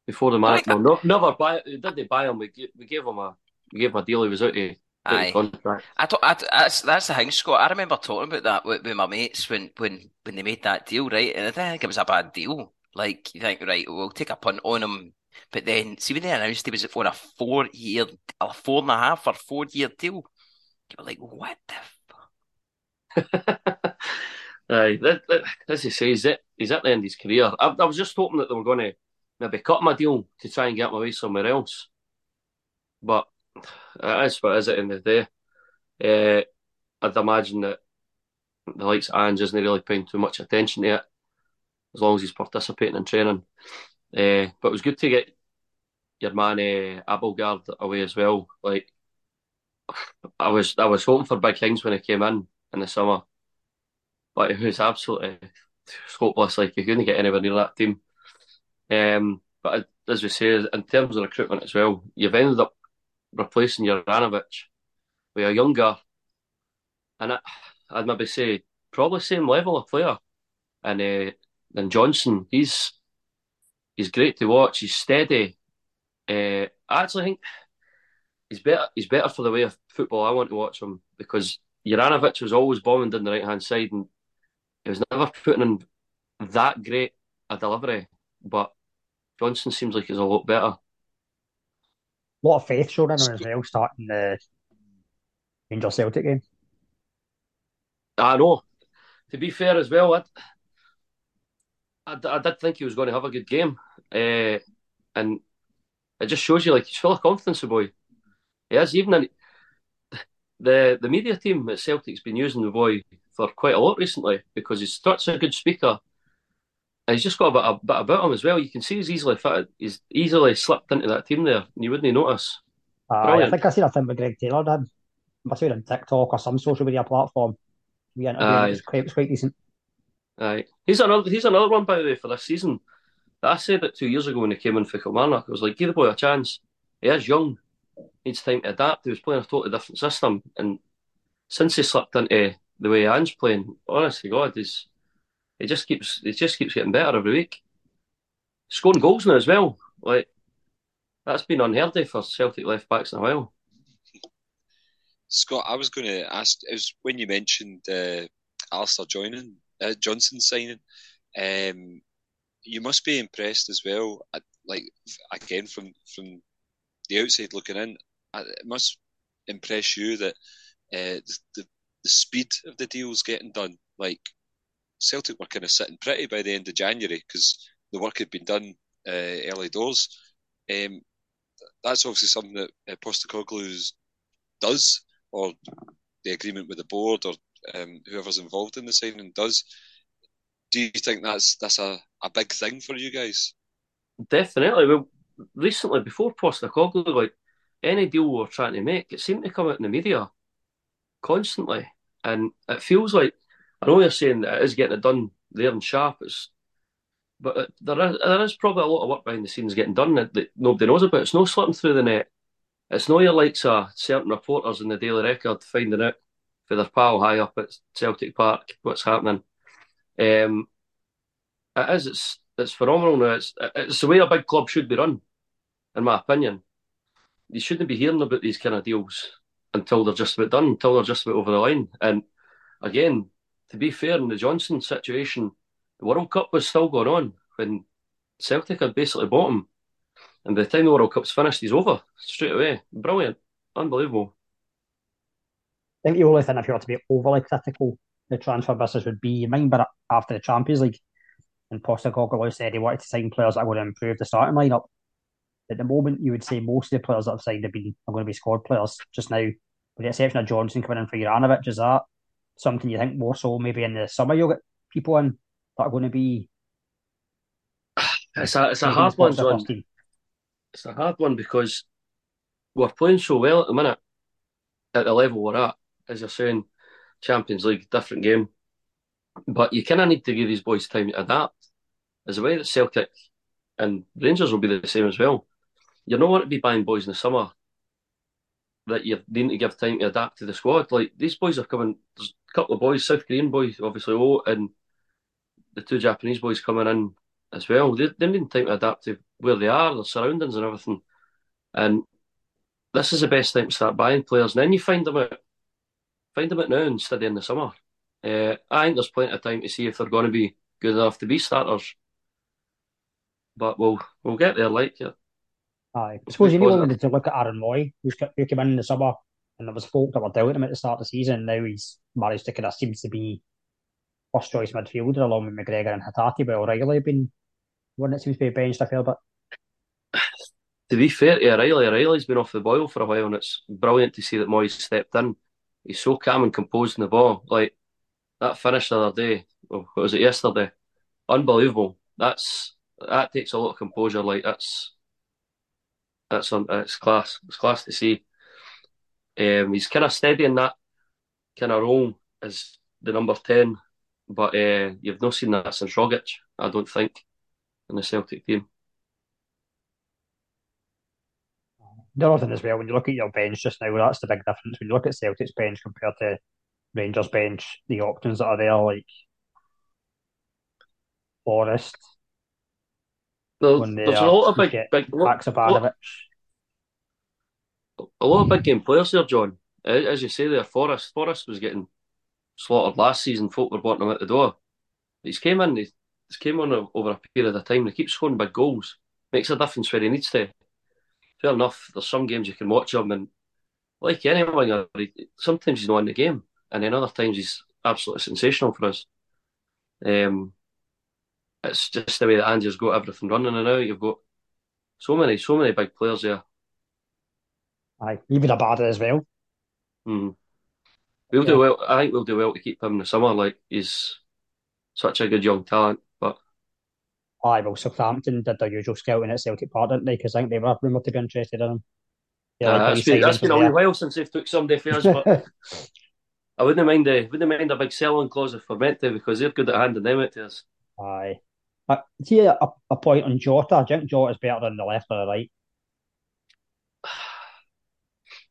before the man. Aye. Well, no, never buy. Uh, Did they buy him? We gave, we gave him a we gave him a deal. He was out of, Aye. contract. I thought I, that's that's the thing, Scott. I remember talking about that with, with my mates when, when when they made that deal, right? And I didn't think it was a bad deal. Like you think, right, we'll take a punt on him, but then see when they announced he was on a four year, a four and a half or four year deal, you were like, what the fuck? [laughs] Aye, that, that, as you say, he's at, he's at the end of his career. I, I was just hoping that they were going to maybe cut my deal to try and get my way somewhere else. But it is what it is at the the day. Uh, I'd imagine that the likes of Ange isn't really paying too much attention to it, as long as he's participating in training. Uh, but it was good to get your man uh, Abildgaard away as well. Like I was, I was hoping for big things when he came in in the summer, but he was absolutely hopeless. Like you couldn't get anywhere near that team. Um, but as we say, in terms of recruitment as well, you've ended up replacing Juranovic with a younger, and I, I'd maybe say probably same level of player, and uh, Johnston. He's he's great to watch. He's steady. Uh, I actually think he's better. He's better for the way of football I want to watch him because Juranovic was always bombing down the right hand side, and he was never putting in that great a delivery. But Johnston seems like he's a lot better. A lot of faith shown in him as well, starting the Rangers Celtic game. I know. To be fair as well, I, I, I did think he was going to have a good game, uh, and it just shows you like he's full of confidence, the boy. He is even in, the the media team at Celtic's been using the boy for quite a lot recently because he's such a good speaker. He's just got a bit, a bit about him as well. You can see he's easily fitted. He's easily slipped into that team there, and you wouldn't notice. Uh, I think I seen a thing with Greg Taylor did. Must have been on TikTok or some social media platform. We interviewed. It was quite, it was quite decent. Aye. He's another he's another one by the way for this season. I said it two years ago when he came in for Kilmarnock. I was like, give the boy a chance. He is young. Needs time to adapt. He was playing a totally different system. And since he slipped into the way Ange's playing, honestly God, he's he just keeps he just keeps getting better every week. Scoring goals now as well. Like that's been unheard of for Celtic left backs in a while. Scott, I was going to ask. It was when you mentioned uh, Alistair joining uh, Johnston signing. Um, you must be impressed as well. At, like again, from from the outside looking in, it must impress you that uh, the, the, the speed of the deals getting done. Like Celtic were kind of sitting pretty by the end of January because the work had been done uh, early doors. Um, that's obviously something that uh, Postecoglou does, or the agreement with the board, or um, whoever's involved in the signing does. Do you think that's that's a, a big thing for you guys? Definitely. Well, recently, before Postecoglou, like any deal we are trying to make, it seemed to come out in the media constantly, and it feels like I know you're saying that it is getting it done there and sharp. It's, but there is, there is probably a lot of work behind the scenes getting done that, that nobody knows about. It's no slipping through the net. It's no your likes of certain reporters in the Daily Record finding out for their pal high up at Celtic Park what's happening. Um, it is. It's it's phenomenal now. It's it's the way a big club should be run, in my opinion. You shouldn't be hearing about these kind of deals until they're just about done, until they're just about over the line. And again, to be fair, in the Johnston situation, the World Cup was still going on when Celtic had basically bought him. And by the time the World Cup's finished, he's over straight away. Brilliant. Unbelievable. I think the only thing, if you were to be overly critical, the transfer business would be, remember after the Champions League, and Postecoglou said he wanted to sign players that are going to improve the starting lineup. At the moment, you would say most of the players that have signed have been are going to be squad players just now, with the exception of Johnston coming in for Juranovic. Is that something you think more so maybe in the summer you'll get people in that are going to be? [sighs] It's a it's a hard one, John. It's a hard one because we're playing so well at the minute at the level we're at. As you're saying, Champions League, different game. But you kind of need to give these boys time to adapt. As the way that Celtic and Rangers will be the same as well. You're not want to be buying boys in the summer that you need to give time to adapt to the squad. Like these boys are coming. There's a couple of boys, South Korean boys, obviously, oh, and the two Japanese boys coming in as well. They, they need time to adapt to where they are, their surroundings, and everything. And this is the best time to start buying players. And then you find them out, find them out now instead of in the summer. Uh, I think there's plenty of time to see if they're going to be good enough to be starters. But we'll we'll get there, like. I suppose you need only to look at Aaron Mooy, who's who came in in the summer, and there was folk that were doubting him at the start of the season. Now he's managed to kind of seems to be first choice midfielder along with McGregor and Hatate, but have been one that seems to be benched a fair bit. To be fair to O'Riley, O'Riley's been off the boil for a while, and it's brilliant to see that Mooy's stepped in. He's so calm and composed in the ball. Like that finish the other day, oh, what was it yesterday? Unbelievable. That's that takes a lot of composure. Like that's that's on it's class. It's class to see. Um, he's kind of steady in that kind of role as the number ten, but uh, you've not seen that since Rogic. I don't think in the Celtic team. The other thing as well, when you look at your bench just now, that's the big difference. When you look at Celtic's bench compared to Rangers bench, the options that are there, like Forrest. There's a lot of big, big, a lot, a lot of big game players there, John. As you say there, Forrest, Forrest was getting slaughtered last season. Folk were wanting him out the door. He's came in. He's came on over a period of time. He keeps scoring big goals. Makes a difference where he needs to. Fair enough. There's some games you can watch him, and like anyone, sometimes he's not in the game and then other times he's absolutely sensational for us. Um, it's just the way that Andy's got everything running and now. You've got So many, so many big players there. Aye, even a Abada as well. Hmm. We'll do well. I think we'll do well to keep him in the summer. Like he's such a good young talent. But aye, well, Southampton did their usual scouting at Celtic Park, didn't they? Because I think they were rumoured to be interested in him. Yeah, uh, that's been, that's been a wee while since they've took somebody for us, but [laughs] I wouldn't mind a wouldn't mind a big selling clause if we're meant to because they're good at handing them out to us. Aye. Uh, see a, a point on Jota. Do you think Jota's better on the left or the right? [sighs]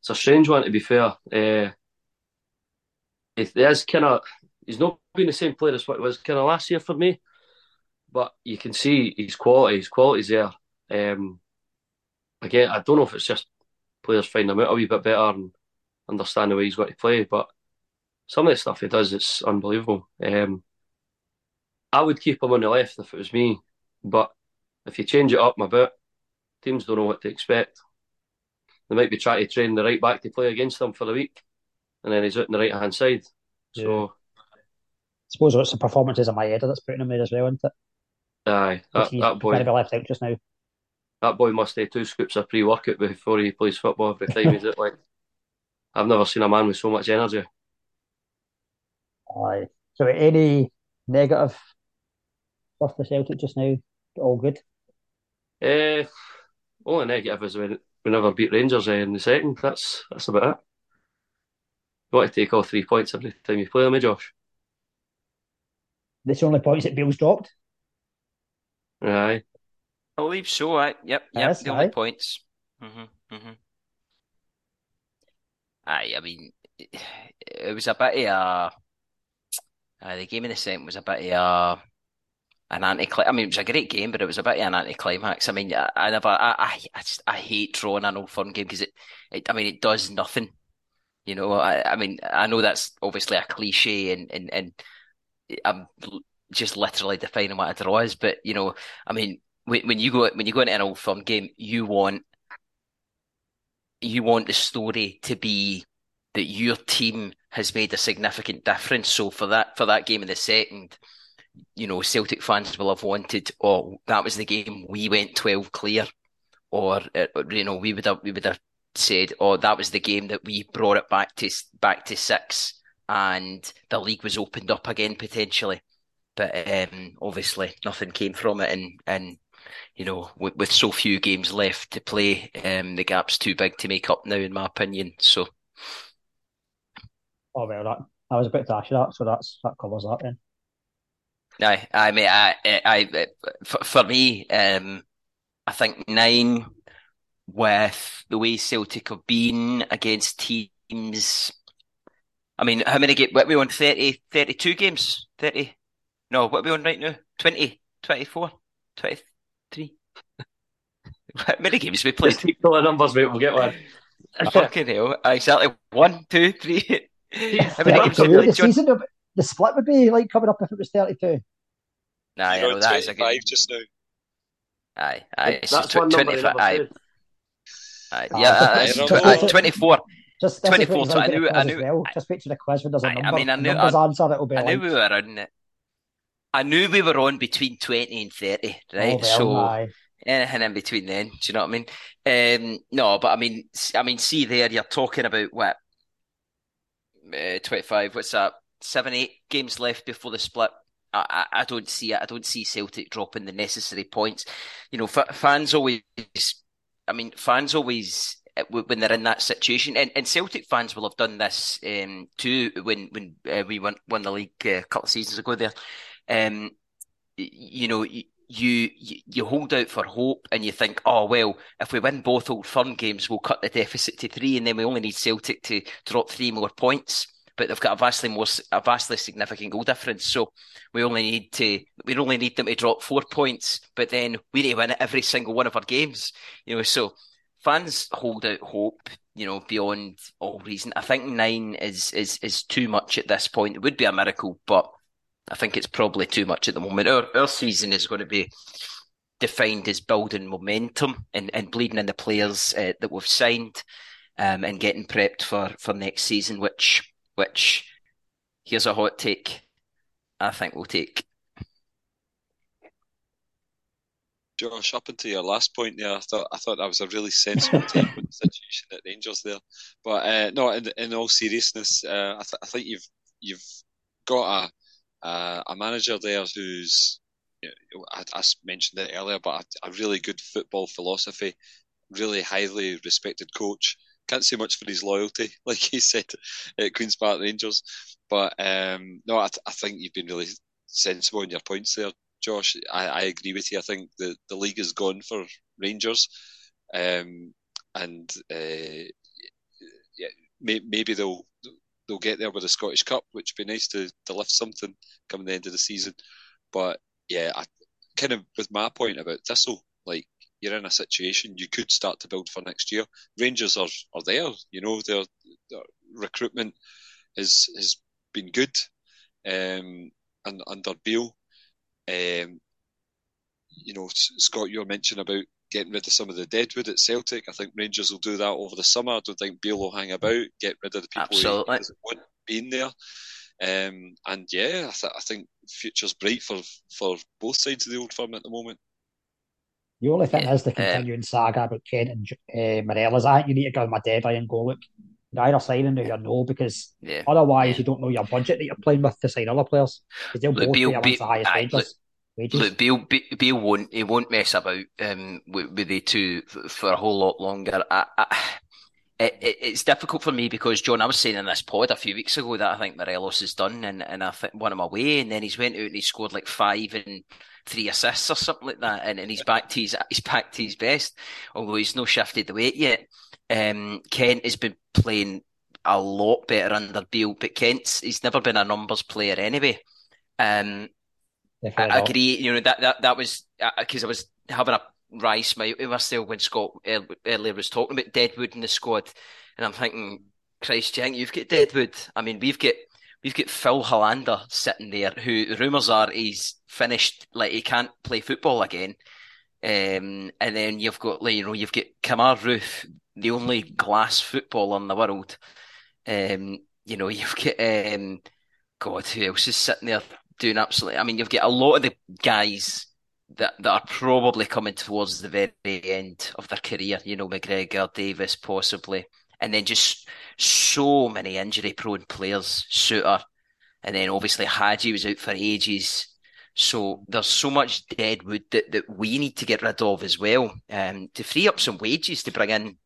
It's a strange one to be fair. Uh, it is kind of he's not been the same player as what it was kind of last year for me, but you can see his quality. His quality's there. Um, again, I don't know if it's just players find him out a wee bit better and understand the way he's got to play, but some of the stuff he does, it's unbelievable. Um, I would keep him on the left if it was me, but if you change it up a bit, teams don't know what to expect. They might be trying to train the right back to play against them for the week, and then he's out on the right hand side. Yeah. So, I suppose it's the performances of Maeda that's putting him there as well, isn't it? Aye, that, that boy. Kind of left out just now. That boy must have two scoops of pre workout before he plays football every time. he's it like? I've never seen a man with so much energy. Aye. So, any negative stuff for Celtic just now? All good. Uh, only negative is when we never beat Rangers uh, in the second. That's that's about it. You want to take all three points every time you play them, eh, Josh? This the only points that Beale's dropped. Aye. I believe so. Aye. Yep. Yep. Yes, the only points. Mm-hmm. Mm-hmm. Aye. I mean, it, it was a bit of a. Uh, the game in the second was a bit of a an anti. I mean, it was a great game, but it was a bit of an anti-climax. I mean, I, I never, I, I, I, just, I hate drawing an old firm game because it, it, I mean, it does nothing. You know, I, I mean, I know that's obviously a cliche, and and and I'm just literally defining what a draw is. But you know, I mean, when, when you go when you go into an old firm game, you want you want the story to be that your team has made a significant difference. So for that for that game in the second, you know, Celtic fans will have wanted, oh, that was the game we went 12 clear. Or, uh, you know, we would have, we would have said, oh, that was the game that we brought it back to, back to six and the league was opened up again potentially. But, um, obviously nothing came from it. And, and, you know, with, with so few games left to play, um, the gap's too big to make up now, in my opinion. So. Oh, well, that, I was a bit dash that, so that's, that covers that then. I, I mean, I, I, for, for me, um, I think nine with the way Celtic have been against teams. I mean, how many games? What we on 30, 32 games? 30? No, what are we on right now? 20, 24, 23? [laughs] how many games we played? Keep the numbers, mate. We'll get one. Fucking hell. Exactly. One, two, three. [laughs] how many games we played, season, the split would be like coming up if it was 32. Nah, yeah, no, that is a good. just now. Aye, aye. It's That's one 25. Aye. Aye. Yeah, uh, 24. Just 24. So I knew, I knew. Well. Just picture the quiz when there's a number. I mean, I knew. I, answer, it'll be I knew we were on it. I knew we were on between 20 and 30, right? Oh, well, so aye. anything in between then, do you know what I mean? Um, no, but I mean, I mean, see there, you're talking about what? Uh, 25, what's that? Seven, eight games left before the split. I, I don't see it. I don't see Celtic dropping the necessary points. You know, f- fans always. I mean, fans always when they're in that situation, and, and Celtic fans will have done this um, too when when uh, we won won the league uh, a couple of seasons ago. There, um, you know, you, you you hold out for hope, and you think, oh well, if we win both Old Firm games, we'll cut the deficit to three, and then we only need Celtic to drop three more points but they've got a vastly more a vastly significant goal difference. So we only need to we only need them to drop four points, but then we need to win every single one of our games. You know, so fans hold out hope. You know, beyond all reason. I think nine is is is too much at this point. It would be a miracle, but I think it's probably too much at the moment. Our our season is going to be defined as building momentum and, and bleeding in the players uh, that we've signed um, and getting prepped for, for next season, which which here's a hot take I think we'll take. Josh, up until your last point there, I thought I thought that was a really sensible [laughs] take on the situation at Rangers there. But uh, no, in, in all seriousness, uh, I, th- I think you've you've got a a, a manager there who's you know, I, I, mentioned it earlier, but a, a, really good football philosophy, really highly respected coach. Can't say much for his loyalty, [laughs] like he said at Queens Park Rangers. But um, no, I, I think you've been really sensible in your points there, Josh. I, I agree with you. I think the, the league is gone for Rangers, um, and uh, yeah, may, maybe they'll they'll get there with the Scottish Cup, which would be nice to, to lift something coming the end of the season. But yeah, I kind of with my point about Thistle, like you're in a situation you could start to build for next year. Rangers are, are there, you know, their, their recruitment has has been good, um, and under Beale, um, you know, Scott, you were mentioning about getting rid of some of the deadwood at Celtic. I think Rangers will do that over the summer. I don't think Beale will hang about, get rid of the people Absolutely. who doesn't want being there. Um, and yeah, I, th- I think future's bright for, for both sides of the old firm at the moment. The only thing Yeah, is the continuing saga about Kent and uh, Morelos. I think you need to give them a deadline and go, look, you're either signing or you're no, because yeah. otherwise yeah. you don't know your budget that you're playing with to sign other players. Because they'll Look, both Beale- pay amongst the highest aye, wages. wages. Look, Bill, Bill, won't he won't mess about um with, with the two for a whole lot longer. I, I, it, it, it's difficult for me because John, I was saying in this pod a few weeks ago that I think Morelos is done, and and I think won him away, and then he's went out and he scored like five and three assists or something like that, and, and he's back to his he's back to his best, although he's no shifted the weight yet. Um, Kent has been playing a lot better under Beale, but Kent's he's never been a numbers player anyway. Um, I, I agree. You know that that that was because I was having a wry smile to myself when Scott ear- earlier was talking about Deadwood in the squad, and I'm thinking, Christ, think you've got Deadwood? I mean, we've got we've got Filip Helander sitting there, who rumours are he's finished, like he can't play football again. Um, and then you've got, like, you know, you've got Kemar Roofe, the only glass footballer in the world. Um, you know, you've got um, God, who else is sitting there doing absolutely? I mean, you've got a lot of the guys that that are probably coming towards the very end of their career. You know, McGregor, Davis, possibly, and then just so many injury-prone players. Souttar, and then obviously Hagi was out for ages. So there's so much dead wood that, that we need to get rid of as well, um, to free up some wages to bring in,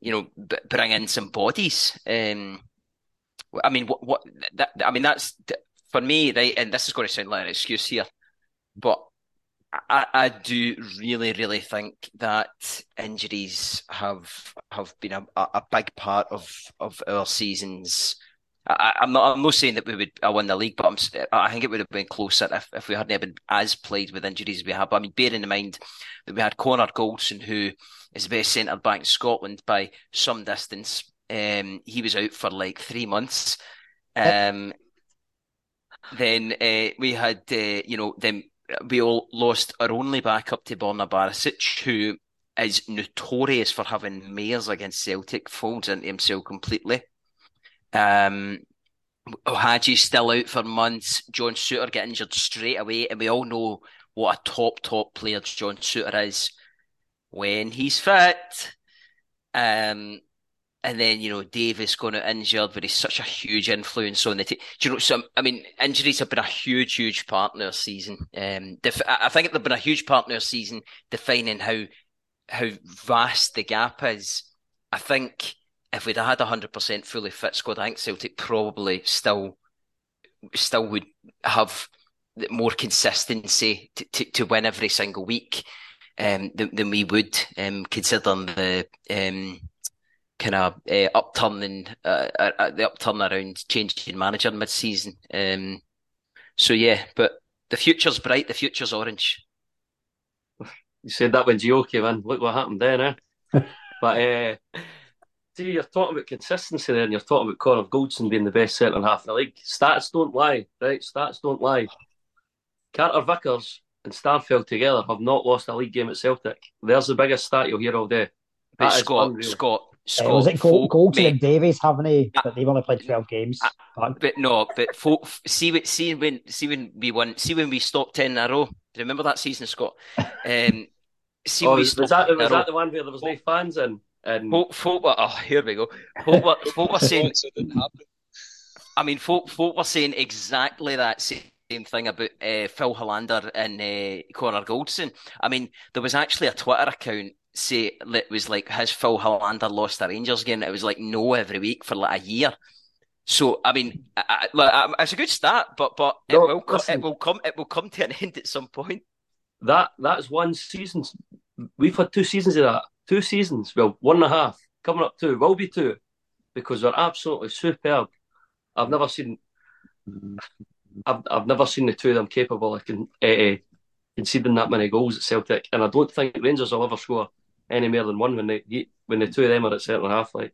you know, b- bring in some bodies. Um, I mean, what, what that, I mean, that's for me, right? And this is going to sound like an excuse here, but I, I do really, really think that injuries have have been a, a big part of of our seasons. I, I'm not. I'm not saying that we would uh, win the league, but I'm, I think it would have been closer if, if we hadn't been as plagued with injuries as we have. But I mean, bearing in mind that we had Connor Goldson, who is the best centre back in Scotland by some distance. Um, he was out for like three months. Um, then uh, we had, uh, you know, then we all lost our only backup to Borna Barisic, who is notorious for having mares against Celtic, folds into himself completely. Um, Hagi's still out for months. John Souttar get injured straight away, and we all know what a top, top player John Souttar is when he's fit. Um, and then, you know, Davis going out injured, but he's such a huge influence on the team. Do you know, so, I mean, injuries have been a huge, huge part in season. Um, def- I think they've been a huge part in season, defining how, how vast the gap is. I think if we'd had a hundred percent fully fit squad, I think Celtic probably still, still would have more consistency to, to, to win every single week, um, than, than we would, um, considering the, um, kind of uh, upturning, uh, uh, the upturn around changing manager mid-season. Um, so yeah, but the future's bright, the future's orange. [laughs] You said that when Gio came in. Look what happened then, eh? [laughs] but uh, see, you're talking about consistency there, and you're talking about Connor Goldson being the best centre in half in the league. Stats don't lie, right? Stats don't lie. Carter Vickers and Starfelt together have not lost a league game at Celtic. There's the biggest stat you'll hear all day. But That is Scott, unreal. Scott, Uh, was it Gol- folk- Goldson mate, and Davies, haven't they? But they've only played 12 games. uh, But But no, but folk, see, when- see when, see when we won, see when we stopped ten in a row. Do you remember that season, Scott? [laughs] Um, see, Oh, we was, that, was Earl. that the one where there was no fans in? And Folk, folk were, oh, here we go. Folk were, [laughs] folk were saying, so it didn't happen. I mean, folk, folk were saying exactly that same thing about uh, Filip Helander and uh, Connor Goldson. I mean, there was actually a Twitter account say it was like, has Filip Helander lost the Rangers game? It was like no every week for like a year. So I mean, I, I, it's a good start, but but it No, will co- listen. it will come it will come to an [laughs] end at some point. that that's one season. We've had two seasons of that. Two seasons. Well, one and a half. Coming up two. Will be two. Because they're absolutely superb. I've never seen I've I've never seen the two of them capable of con, uh, conceding that many goals at Celtic. And I don't think Rangers will ever score any more than one when they when the two of them are at centre half like.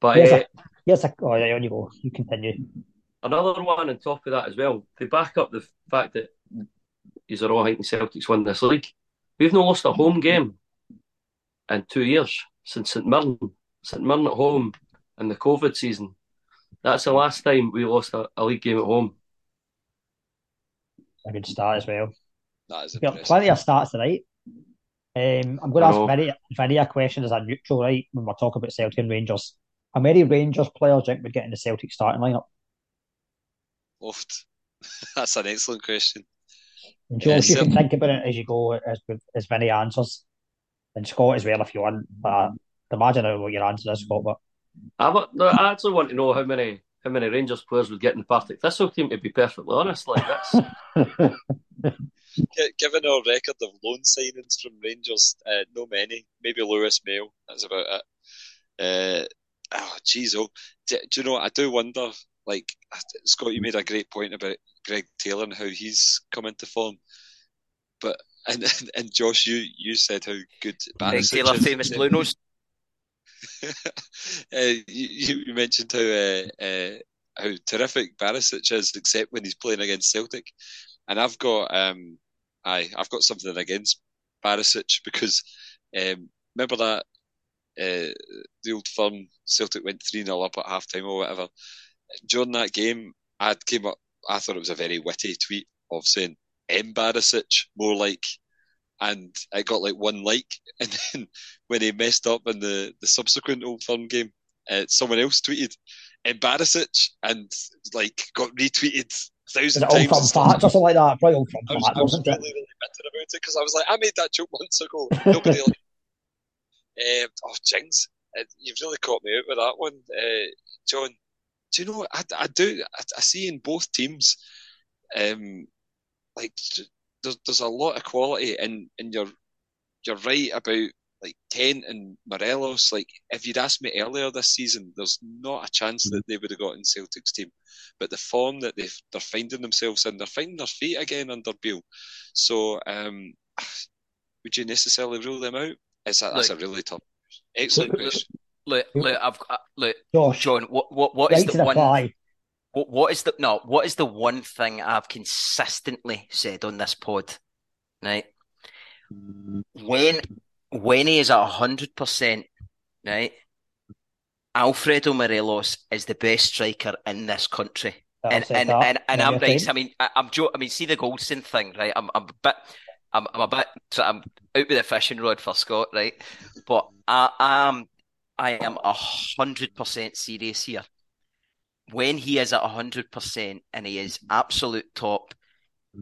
But yes, uh, a, here's a, oh, yeah, on you go. You continue. Another one on top of that as well. They back up the fact that these are all thinking Celtics won this league. We've not lost a home game in two years since St Mirren. St Mirren at home in the COVID season. That's the last time we lost a, a league game at home. A good start as well. That is got impressive. plenty of starts tonight. Um, I'm going to ask know. Vinny, Vinny a question as a neutral, right? When we're talking about Celtic and Rangers, how many Rangers players do think would get in the Celtic starting lineup? Oft. [laughs] That's an excellent question. And Yeah, Josh, you can certainly. think about it as you go, as as Vinny answers, and Scott as well if you want. But I imagine I know what your answer is, Scott. But I, wa- no, I actually want to know how many how many Rangers players would get in the Partick Thistle team. To be perfectly honest, like that's [laughs] Given our record of loan signings from Rangers, uh, no many. Maybe Lewis Mayo. That's about it. Uh, oh, jeez, oh, do, do you know? what? I do wonder. Like Scott, you made a great point about Greg Taylor and how he's come into form. But and and, and Josh, you you said how good Greg Barisic Taylor, famous Blue Nose. [laughs] uh, you, you mentioned how uh, uh, how terrific Barisic is, except when he's playing against Celtic. And I've got um, I I've got something against Barisic because um, remember that uh, the old firm Celtic went three 0 up at half time or whatever. During that game, I came up. I thought it was a very witty tweet of saying "M Barisic," more like, and I got like one like. [laughs] And then when he messed up in the the subsequent Old Firm game, uh, someone else tweeted "Embarrassich" and like got retweeted a is thousand it times. and stuff. or something like that? Probably all from I was, I was wasn't really, it? really bitter about it because I was like, I made that joke months ago. Nobody like. [laughs] Um, oh, Jings, uh, you've really caught me out with that one, uh, John. Do you know? I, I do. I, I see in both teams, um, like there's there's a lot of quality, and and you're you're right about like Kent and Morelos. Like if you'd asked me earlier this season, there's not a chance that they would have got in Celtic's team. But the form that they've they're finding themselves in, they're finding their feet again under Beale. So um, [sighs] would you necessarily rule them out? It's a, that's a really tough. Excellent question. Look, look, I've got, look, Josh, John. What what what is the the one? fly. What, what is the no? What is the one thing I've consistently said on this pod? Right, when when he is at hundred percent, right, Alfredo Morelos is the best striker in this country, and and and, and many I'm right. I mean, I, I'm jo- I mean, see the Goldson thing, right? I'm I'm a bit. I'm, I'm a bit, I'm out with the fishing rod for Scott, right? But I am, I am a hundred percent serious here. When he is at a hundred percent and he is absolute top,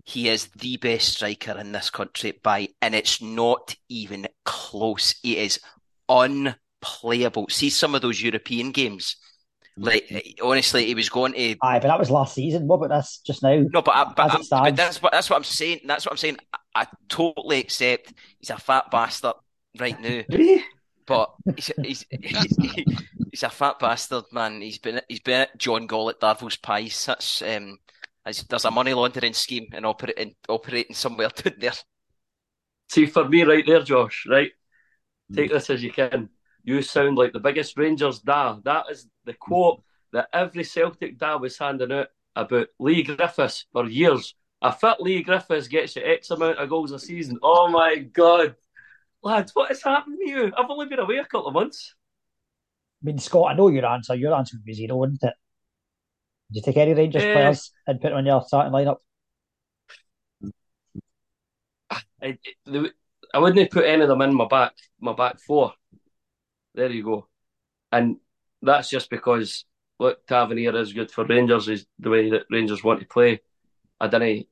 he is the best striker in this country by, and it's not even close. He is unplayable. See some of those European games, like mm-hmm. honestly, he was going to Aye, but that was last season. What about this just now? no, but I, but, but that's what that's what I'm saying. That's what I'm saying. I, I totally accept he's a fat bastard right now, [laughs] but he's he's, he's, he's a fat bastard, man. He's been he's been at John Gall at Darville's Pies. That's um, there's, there's a money laundering scheme and operating operating somewhere [laughs] down there. See, for me, right there, Josh, right? Take this as you can. You sound like the biggest Rangers da. That is the quote that every Celtic da was handing out about Leigh Griffiths for years. A fit Leigh Griffiths gets you X amount of goals a season. Oh my God. Lads, what has happened to you? I've only been away a couple of months. I mean, Scott, I know your answer. Your answer would be zero, wouldn't it? Did you take any Rangers Eh. players and put them on your starting lineup? I, I wouldn't have put any of them in my back my back four. There you go, and that's just because look, Tavernier is good for Rangers. Is the way that Rangers want to play. I don't, I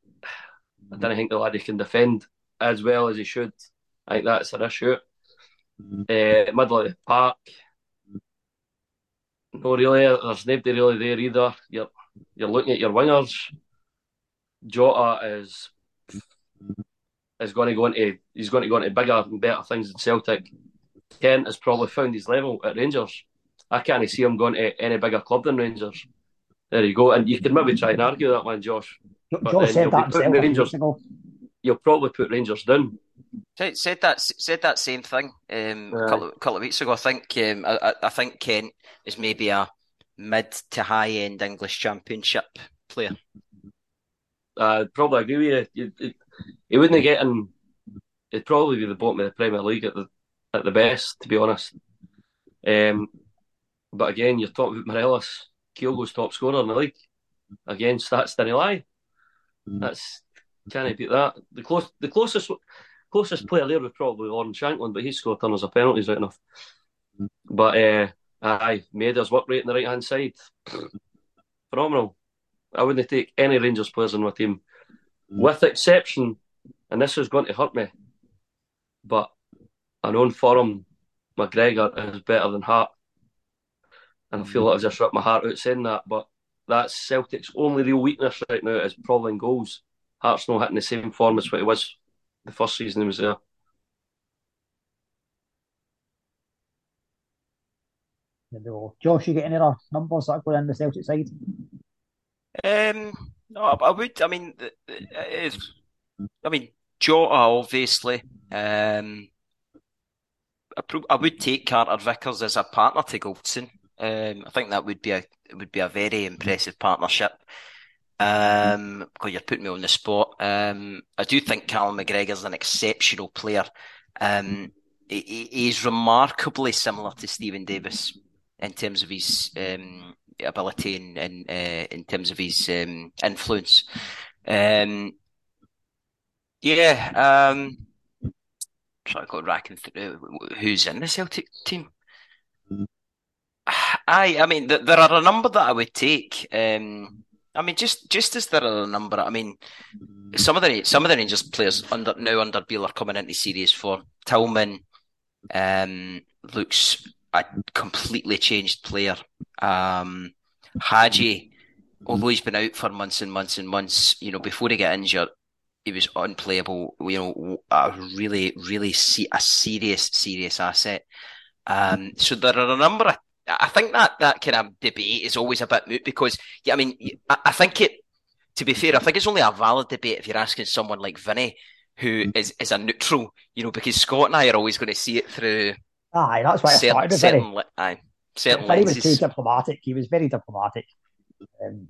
don't think the lad can defend as well as he should. I think that's an issue. Uh, middle of the park, no really. There's nobody really there either. You're you're looking at your wingers. Jota is is going to go into he's going to go into bigger and better things than Celtic. Kent has probably found his level at Rangers. I can't see him going to any bigger club than Rangers. There you go, and you can maybe try and argue that one, Josh. Josh said that himself Rangers, You'll probably put Rangers down. Said, said that said that same thing um, a couple, couple of weeks ago. I think um, I, I think Kent is maybe a mid to high end English Championship player. I'd probably agree with you. you it, he wouldn't get in. It'd probably be the bottom of the Premier League at the at the best, to be honest. Um, but again, you're talking about Morelos, Kyogo's top scorer in the league. Again, stats didn't lie. That's can't beat that. The close, the closest, closest mm. player there was probably Lawrence Shankland, but he scored tons of penalties right enough. But uh, aye, Maeda's work rate on the right hand side, [clears throat] phenomenal. I wouldn't take any Rangers players in my team, mm. with exception, and this is going to hurt me, but I know for him, McGregor is better than Hart. And I feel mm. like I've just ripped my heart out saying that, but that's Celtic's only real weakness right now is probably in goals. Hart's not hitting the same form as what he was the first season he was there. Josh, you get any other numbers that go in the Celtic side? Um, no, I would. I mean, it is. I mean, Jota obviously. Um, I, pro- I would take Carter Vickers as a partner to Goldson. Um, I think that would be a would be a very impressive partnership. Um, you're putting me on the spot. Um, I do think Callum McGregor's an exceptional player. Um, he, he's remarkably similar to Steven Davis in terms of his um, ability and, and uh, in terms of his um, influence. Um, yeah, um, so I got racking through who's in the Celtic team. I, I mean, there are a number that I would take. Um, I mean, just just as there are a number. I mean, some of the some of the Rangers players under now under Beale are coming into series for Tillman. Um, looks a completely changed player. Um, Hagi, although he's been out for months and months and months, you know, before he got injured, he was unplayable. You know, a really, really see a serious, serious asset. Um, so there are a number of I think that that kind of debate is always a bit moot because, yeah, I mean, I, I, think it. To be fair, I think it's only a valid debate if you're asking someone like Vinny, who is, is a neutral, you know, because Scott and I are always going to see it through. Aye, that's why certain, I started certain, Vinny. Aye, certain Vinny was too diplomatic. He was very diplomatic. Um,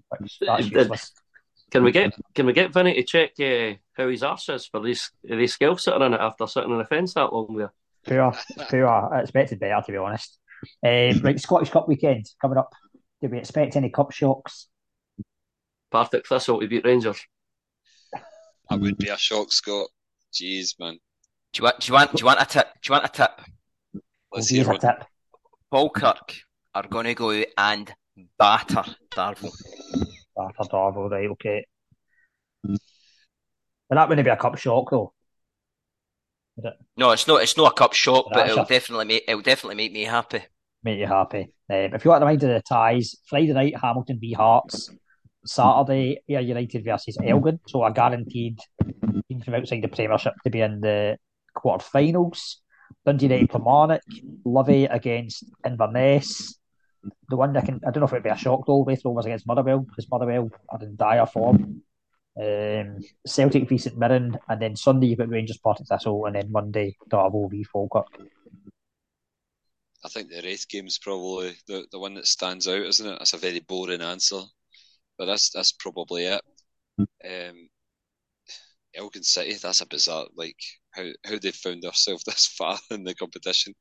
can we get can we get Vinny to check uh, how his arse is for these these skills sitting in it after sitting on the fence that long there? Poor, poor. I expected better to be honest. Um, [laughs] right, Scottish Cup weekend coming up. Do we expect any cup shocks? Partick Thistle to beat Rangers. That would be a shock, Scott. Jeez, man. Do you want? Do you want? Do you want a tip? Do you want a tip? Let's hear a tip. Falkirk are going to go out and batter Darvel. Batter Darvel, right? Okay. But that wouldn't be a cup shock, though. It? No, it's not. It's not a cup shock, but it'll definitely make it'll definitely make me happy. Make you happy. Um, if you want to mind of the ties, Friday night Hamilton v Hearts, Saturday Ayr United versus Elgin. So a guaranteed team from outside the Premiership to be in the quarterfinals. Dundee United Kilmarnock, Lovey against Inverness. The one that can I don't know if it'd be a shock though. Was against Motherwell because Motherwell are in dire form. Um, Celtic v St Mirren, and then Sunday you've got Rangers Partick Thistle, and then Monday Darvel v Falkirk. I think the Raith game's probably the, the one that stands out, isn't it? That's a very boring answer, but that's that's probably it. Um, Elgin City, that's a bizarre like how how they found themselves [laughs] this far in the competition.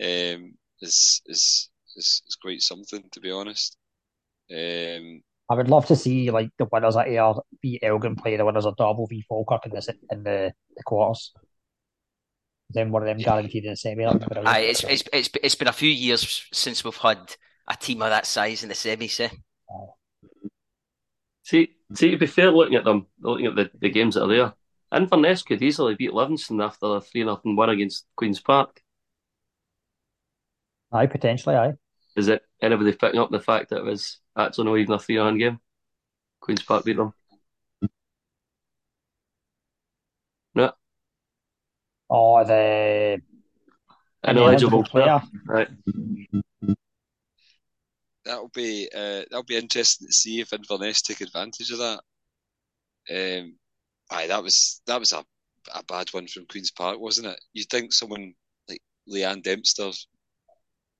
Um, is is is is quite something to be honest. Um, I would love to see like the winners at Ayr beat Elgin play the winners of Darvel v Falkirk in the in the, the quarters. Then one of them guaranteed in the semi. Aye, it's, it's it's it's been a few years since we've had a team of that size in the semis. Eh? See, see, to be fair, looking at them, looking at the, the games that are there, Inverness could easily beat Livingston after a 3 nothing win against Queen's Park. Aye, potentially, aye. Is it anybody picking up the fact that it was actually not know even a 3 1 game? Queen's Park beat them. No. Oh, the ineligible player. Right. That'll be uh, that'll be interesting to see if Inverness take advantage of that. Um, aye, that was that was a a bad one from Queens Park, wasn't it? You'd think someone like Leanne Dempster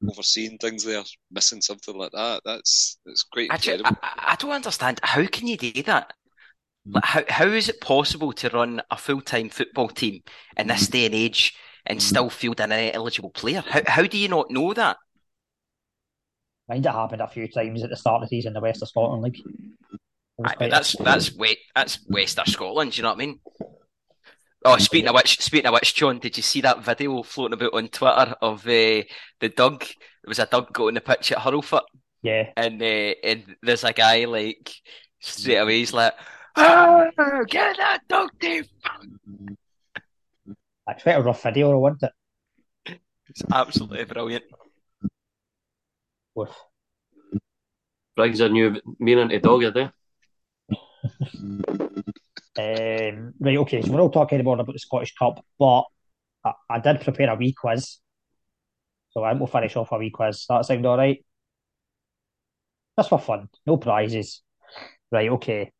overseeing things there, missing something like that. That's that's quite Actually, I, I, don't understand. How can you do that? Hmm. Like, how how is it possible to run a full time football team in this hmm. day and age and hmm. still field an eligible player? How how do you not know that? I Mind it happened a few times at the start of the season in the West of Scotland League. Aye, but that's that's west that's West of Scotland. Do you know what I mean? Oh, speaking of which, speaking of which, John, did you see that video floating about on Twitter of uh, the Doug? There was a Doug going the pitch at Hurlford. Yeah. And uh, and there's a guy like straight away he's like, oh, get that Doug Dave. That's quite a rough video, wasn't it? It's absolutely brilliant. Woof. Brings a new meaning to dog, there. [laughs] Um, right, okay, so we're not talking more about the Scottish Cup, but I, I did prepare a wee quiz. So I will finish off a wee quiz. That sound all right? Just for fun, no prizes. Right, okay.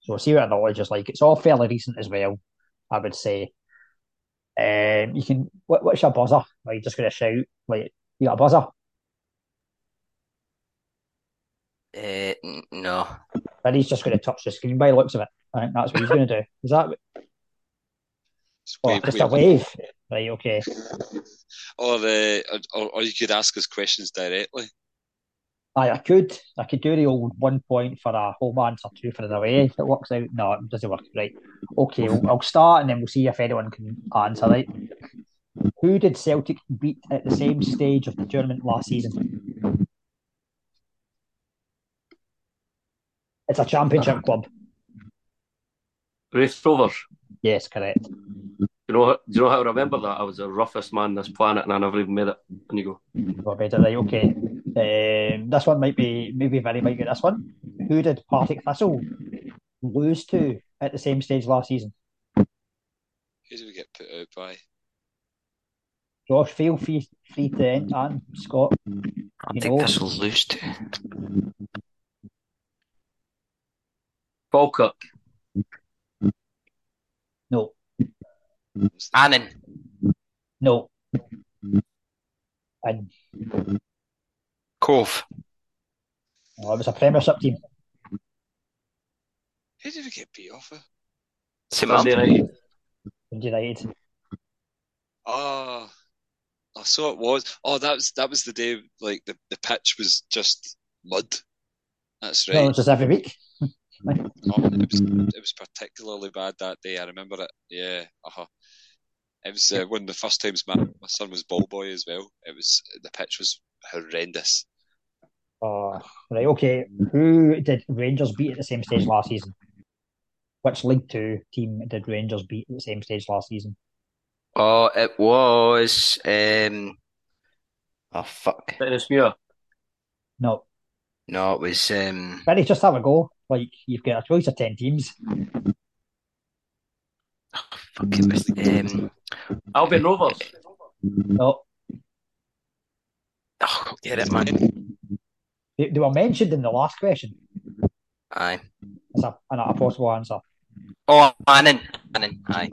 So we'll see what our knowledge is like. It's all fairly recent as well, I would say. Um, you can. What, what's your buzzer? Are you just going to shout? Like, you got a buzzer? Uh, no. And he's just going to touch the screen by the looks of it. I think that's what he's going to do. Is that? Oh, just a wave. Right, okay. [laughs] Or, uh, or, or you could ask us questions directly. Aye, I could. I could do the old one point for a home answer, two for an away. If it works out, no, it doesn't work. Right. Okay, well, I'll start and then we'll see if anyone can answer. Right. Who did Celtic beat at the same stage of the tournament last season? It's a championship club. Raith Rovers. Yes, correct. You know, do you know how I remember that? I was the roughest man on this planet and I never even made it. And you go. Well, better, right, okay. Um, this one might be, maybe very might get this one. Who did Partick Thistle lose to at the same stage last season? Who did we get put out by? Josh, feel free, free to end, and Scott. I think this will lose to. Falkirk. No. Annan. No. And Cove. Oh, it was a Premiership team. Who did we get beat off of? St Dundee Martin. United. United. Oh, I saw it was. Oh, that was that was the day. Like the, the pitch was just mud. That's right. No, it's just every week. [laughs] oh, it was it was particularly bad that day. I remember it. Yeah. Uh-huh. It was uh, one of the first times my, my son was ball boy as well. It was the pitch was horrendous. Oh, right, okay. Who did Rangers beat at the same stage last season? Which League Two team did Rangers beat at the same stage last season? Oh, it was. Um, oh fuck. Stenhousemuir. No. No, it was. Um, Ready, just have a go. Like you've got a choice of ten teams. oh, fuck it was. Um, Albion Rovers. No. oh, get it, man. They, they were mentioned in the last question. Aye. That's a, a possible answer. Oh, Annan. Annan. Aye.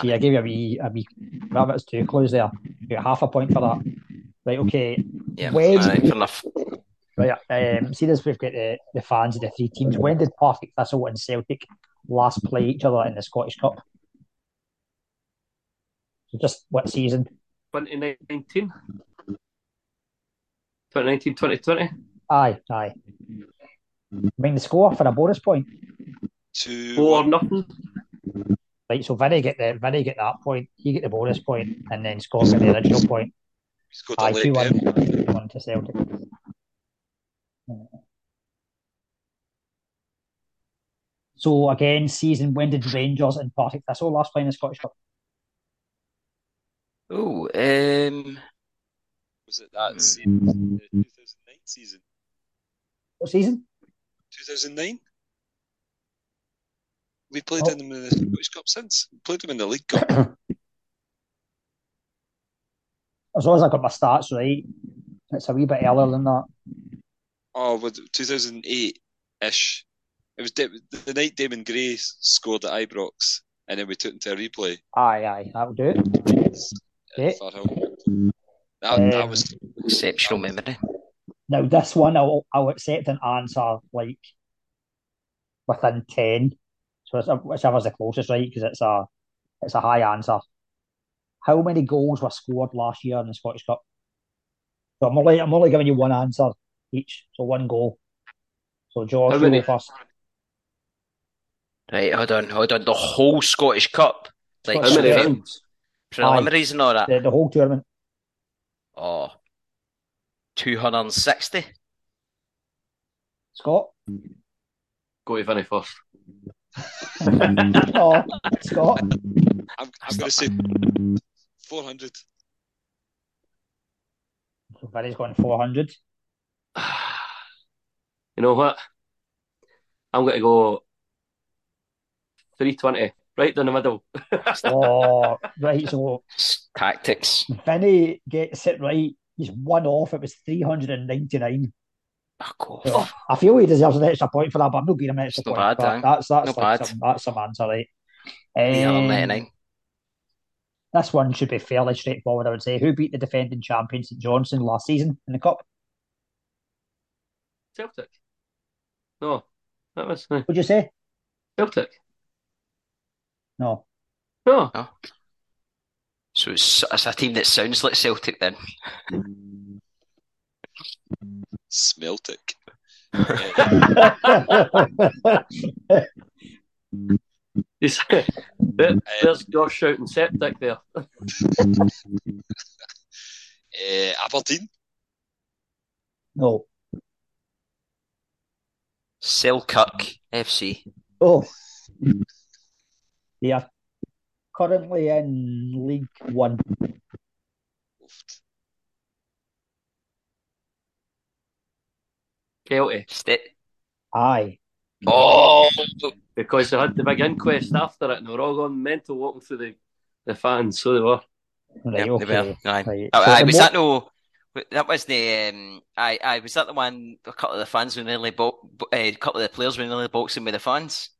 See, I gave you a wee, a wee rabbit's two clues there. You get half a point for that. Right, okay. Yeah. When- Aye, fair enough. Right, um, see this, we've got the, the fans of the three teams. When did Partick Thistle and Celtic last play each other in the Scottish Cup? So just what season? 2019. 2019 2020. Aye, aye. I mean the score for a bonus point. Two. Four one. nothing. Right, so Vinny get the Vinny get that point, you get the bonus point, and then Scott get the original point. He's Aye, late two one, one to Celtic. So again, season when did Rangers and Partick Thistle last play in the Scottish Cup? Oh, um, Was it that same uh, 2009 season? What season? 2009? We played Oh. in them in the Scottish Cup since. We played them in the League Cup. [coughs] As long as I got my stats right, it's a wee bit earlier than that. Oh, was it 2008 ish. It was Da- the night Damon Gray scored at Ibrox, and then we took him to a replay. Aye, aye, that'll do it. At Okay. Firhill. That, that Um, was exceptional memory. Now this one, I'll I'll accept an answer like within ten. So it's whichever's the closest, right? Because it's a it's a high answer. How many goals were scored last year in the Scottish Cup? So I'm only I'm only giving you one answer each, so one goal. So George, How you go first. Right, hold on, hold on. The whole Scottish Cup, like How many Cup. rounds? Preliminaries and all that. The, the whole tournament. Oh, 260. Scott? Go to Vinny first. no, [laughs] Scott. I'm, I'm going to say 400. So Vinny's going 400. You know what? I'm going to go 320. Right down the middle. Oh, right. So S- Tactics. Vinny gets it right. He's one off. It was 399. Fuck off. So I feel he deserves an extra point for that, but I'm not giving him an extra It's not point. bad, But eh? that's that's Not like bad. some that's some answer, right? 399. Um, this one should be fairly straightforward, I would say. Who beat the defending champion St Johnstone last season in the cup? Celtic. No, that was uh, Would you say? Celtic. No. No, So it's, it's a team that sounds like Celtic then. Smeltic. He's, [laughs] there, there's Josh shouting septic there. Uh, Aberdeen. no. Selkirk FC. Oh. They are currently in League One. Kelty. St- Aye. oh, Because they had the big inquest after it and they were all going mental walking through the, the fans, so they were. Right, yeah, okay. they were. Aye. Right. Oh, So aye, the was mo- that no? That was the um, I aye, was that the one? A couple of the fans were nearly bo- bo- uh, a couple of the players were nearly boxing with the fans.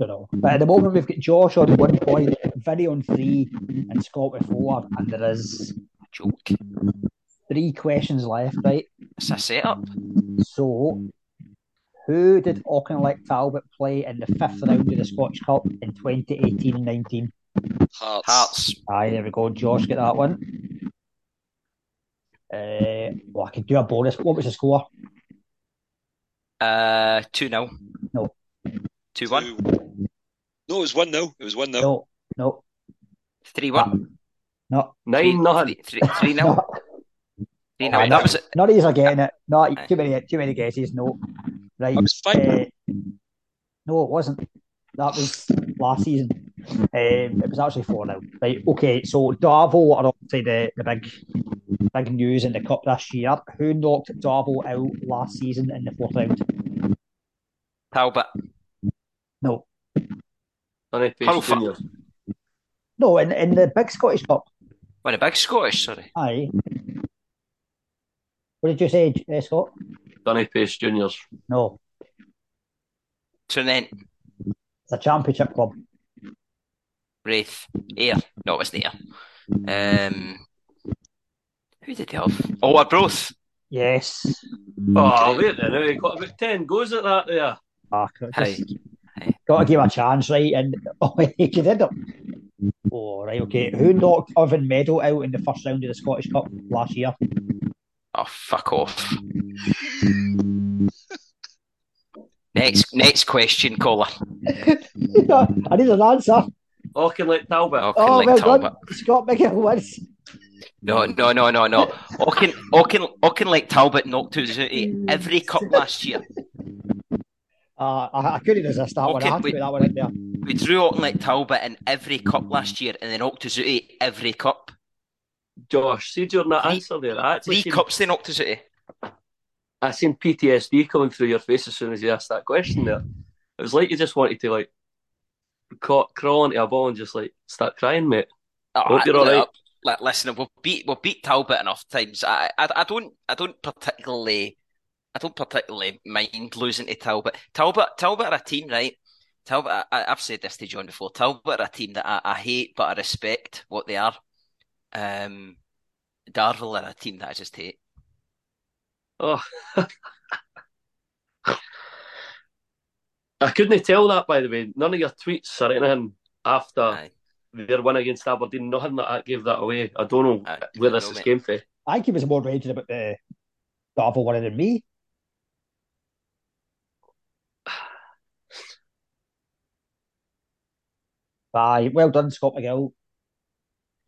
Don't know. But at the moment, we've got Josh on one point, Vinny on three, and Scott with four, and there is a Joke. three questions left, right? It's a setup. So, who did Auchinleck Talbot play in the fifth round of the Scottish Cup in 2018-19? Hearts. Hearts. Aye, there we go. Josh, get that one. Uh, well, I could do a bonus. What was the score? Uh, two 0 No. Two one. No, it was 1 0. It was 1 0. No, no, Three one. no, Nine nothing. Three three nil. [laughs] no. Three Aye, nil. That was it. None of these are getting it. No, too many, too many guesses. No, right. That was 5 Uh, no, it wasn't. That was last season. Um, it was actually four now. Right. Okay. So Darvel are obviously the, the big big news in the cup this year. Who knocked Darvel out last season in the fourth round? Talbot. No, Sonny Pace Hull Fa- Juniors. no. In in the big Scottish Cup. Well, the big Scottish. Sorry. Aye. What did you say, uh, Scott? Sonny Pace Juniors. No, Tranent. it's a championship club. Raith. Ayr. No, it wasn't Ayr. Um, who did they have? Oh, Arbroath. Yes. Oh, wait there now. He got about 10 goes at that there. Ah, Aye. just got to give him a chance, right? And [laughs] oh, he did it. Oh, right, okay. Who knocked Irvine Meadow out in the first round of the Scottish Cup last year? Oh, fuck off. next next question, caller. [laughs] I need an answer. Oh, Auchinleck Talbot. Oh, Oh, like well Talbot. done. Scott McGill wins. No, no, no, no, no. Auchin, Auchin, Auchinleck Talbot knocked us out of every cup last year. Uh, I, I couldn't resist that one. I Okay, had to put that one in there. We drew Auchinleck Talbot in every cup last year and then knocked us out of every cup. Josh, see during that Three- answer there, I actually Three seen, cups they knocked us out of. I seen PTSD coming through your face as soon as you asked that question there. It was like you just wanted to like ca- crawl into a ball and just like start crying, mate. Oh, Hope you're I- all right. Like, listen, we'll beat we've beat Talbot enough times. I, I I don't I don't particularly I don't particularly mind losing to Talbot. Talbot Talbot are a team, right? Talbot, I, I- I've said this to John before. Talbot are a team that I, I hate, but I respect what they are. Um, Darvel are a team that I just hate. Oh. [laughs] I couldn't tell that, by the way. None of your tweets or anything after Aye, their win against Aberdeen, nothing that, that gave that away. I don't know aye, where no, this is mate. came from. I think he was more raging about the Darvel winning than me. Aye, well done, Scott McGill.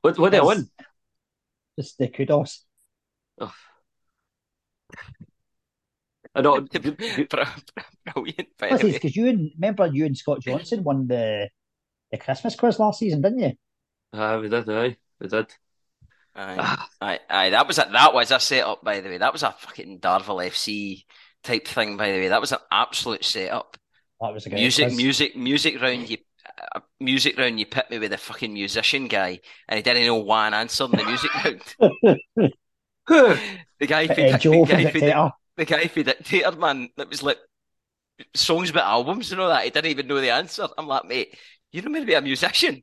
What, what did I win? Just the kudos. Oh. I don't. [laughs] Brilliant, by Plus, because you and remember you and Scott Johnson won the the Christmas quiz last season, didn't you? Aye, we did, aye. We did. Aye, aye, aye. That was a that was a setup, by the way. That was a fucking Darvel FC type thing, by the way. That was an absolute setup. That was a great Music, quiz. music, music round. You, uh, music round. You pit me with a fucking musician guy, and he didn't know one answer in the music round. [laughs] The guy for Uh, Joe the from guy for Dictator. the guy for Dictator, man. That was like songs about albums and all that. He didn't even know the answer. I'm like, mate, you don't mean to be a musician.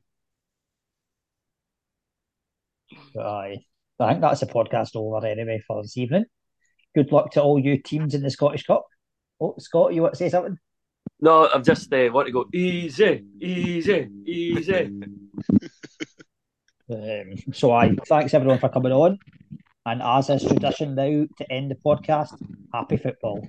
Aye. I think that's the podcast over anyway for this evening. Good luck to all you teams in the Scottish Cup. Oh, Scott, you want to say something? No, I'm just uh, want to go easy, easy, easy. [laughs] Um, so, I thanks everyone for coming on. And as is tradition now to end the podcast, happy football.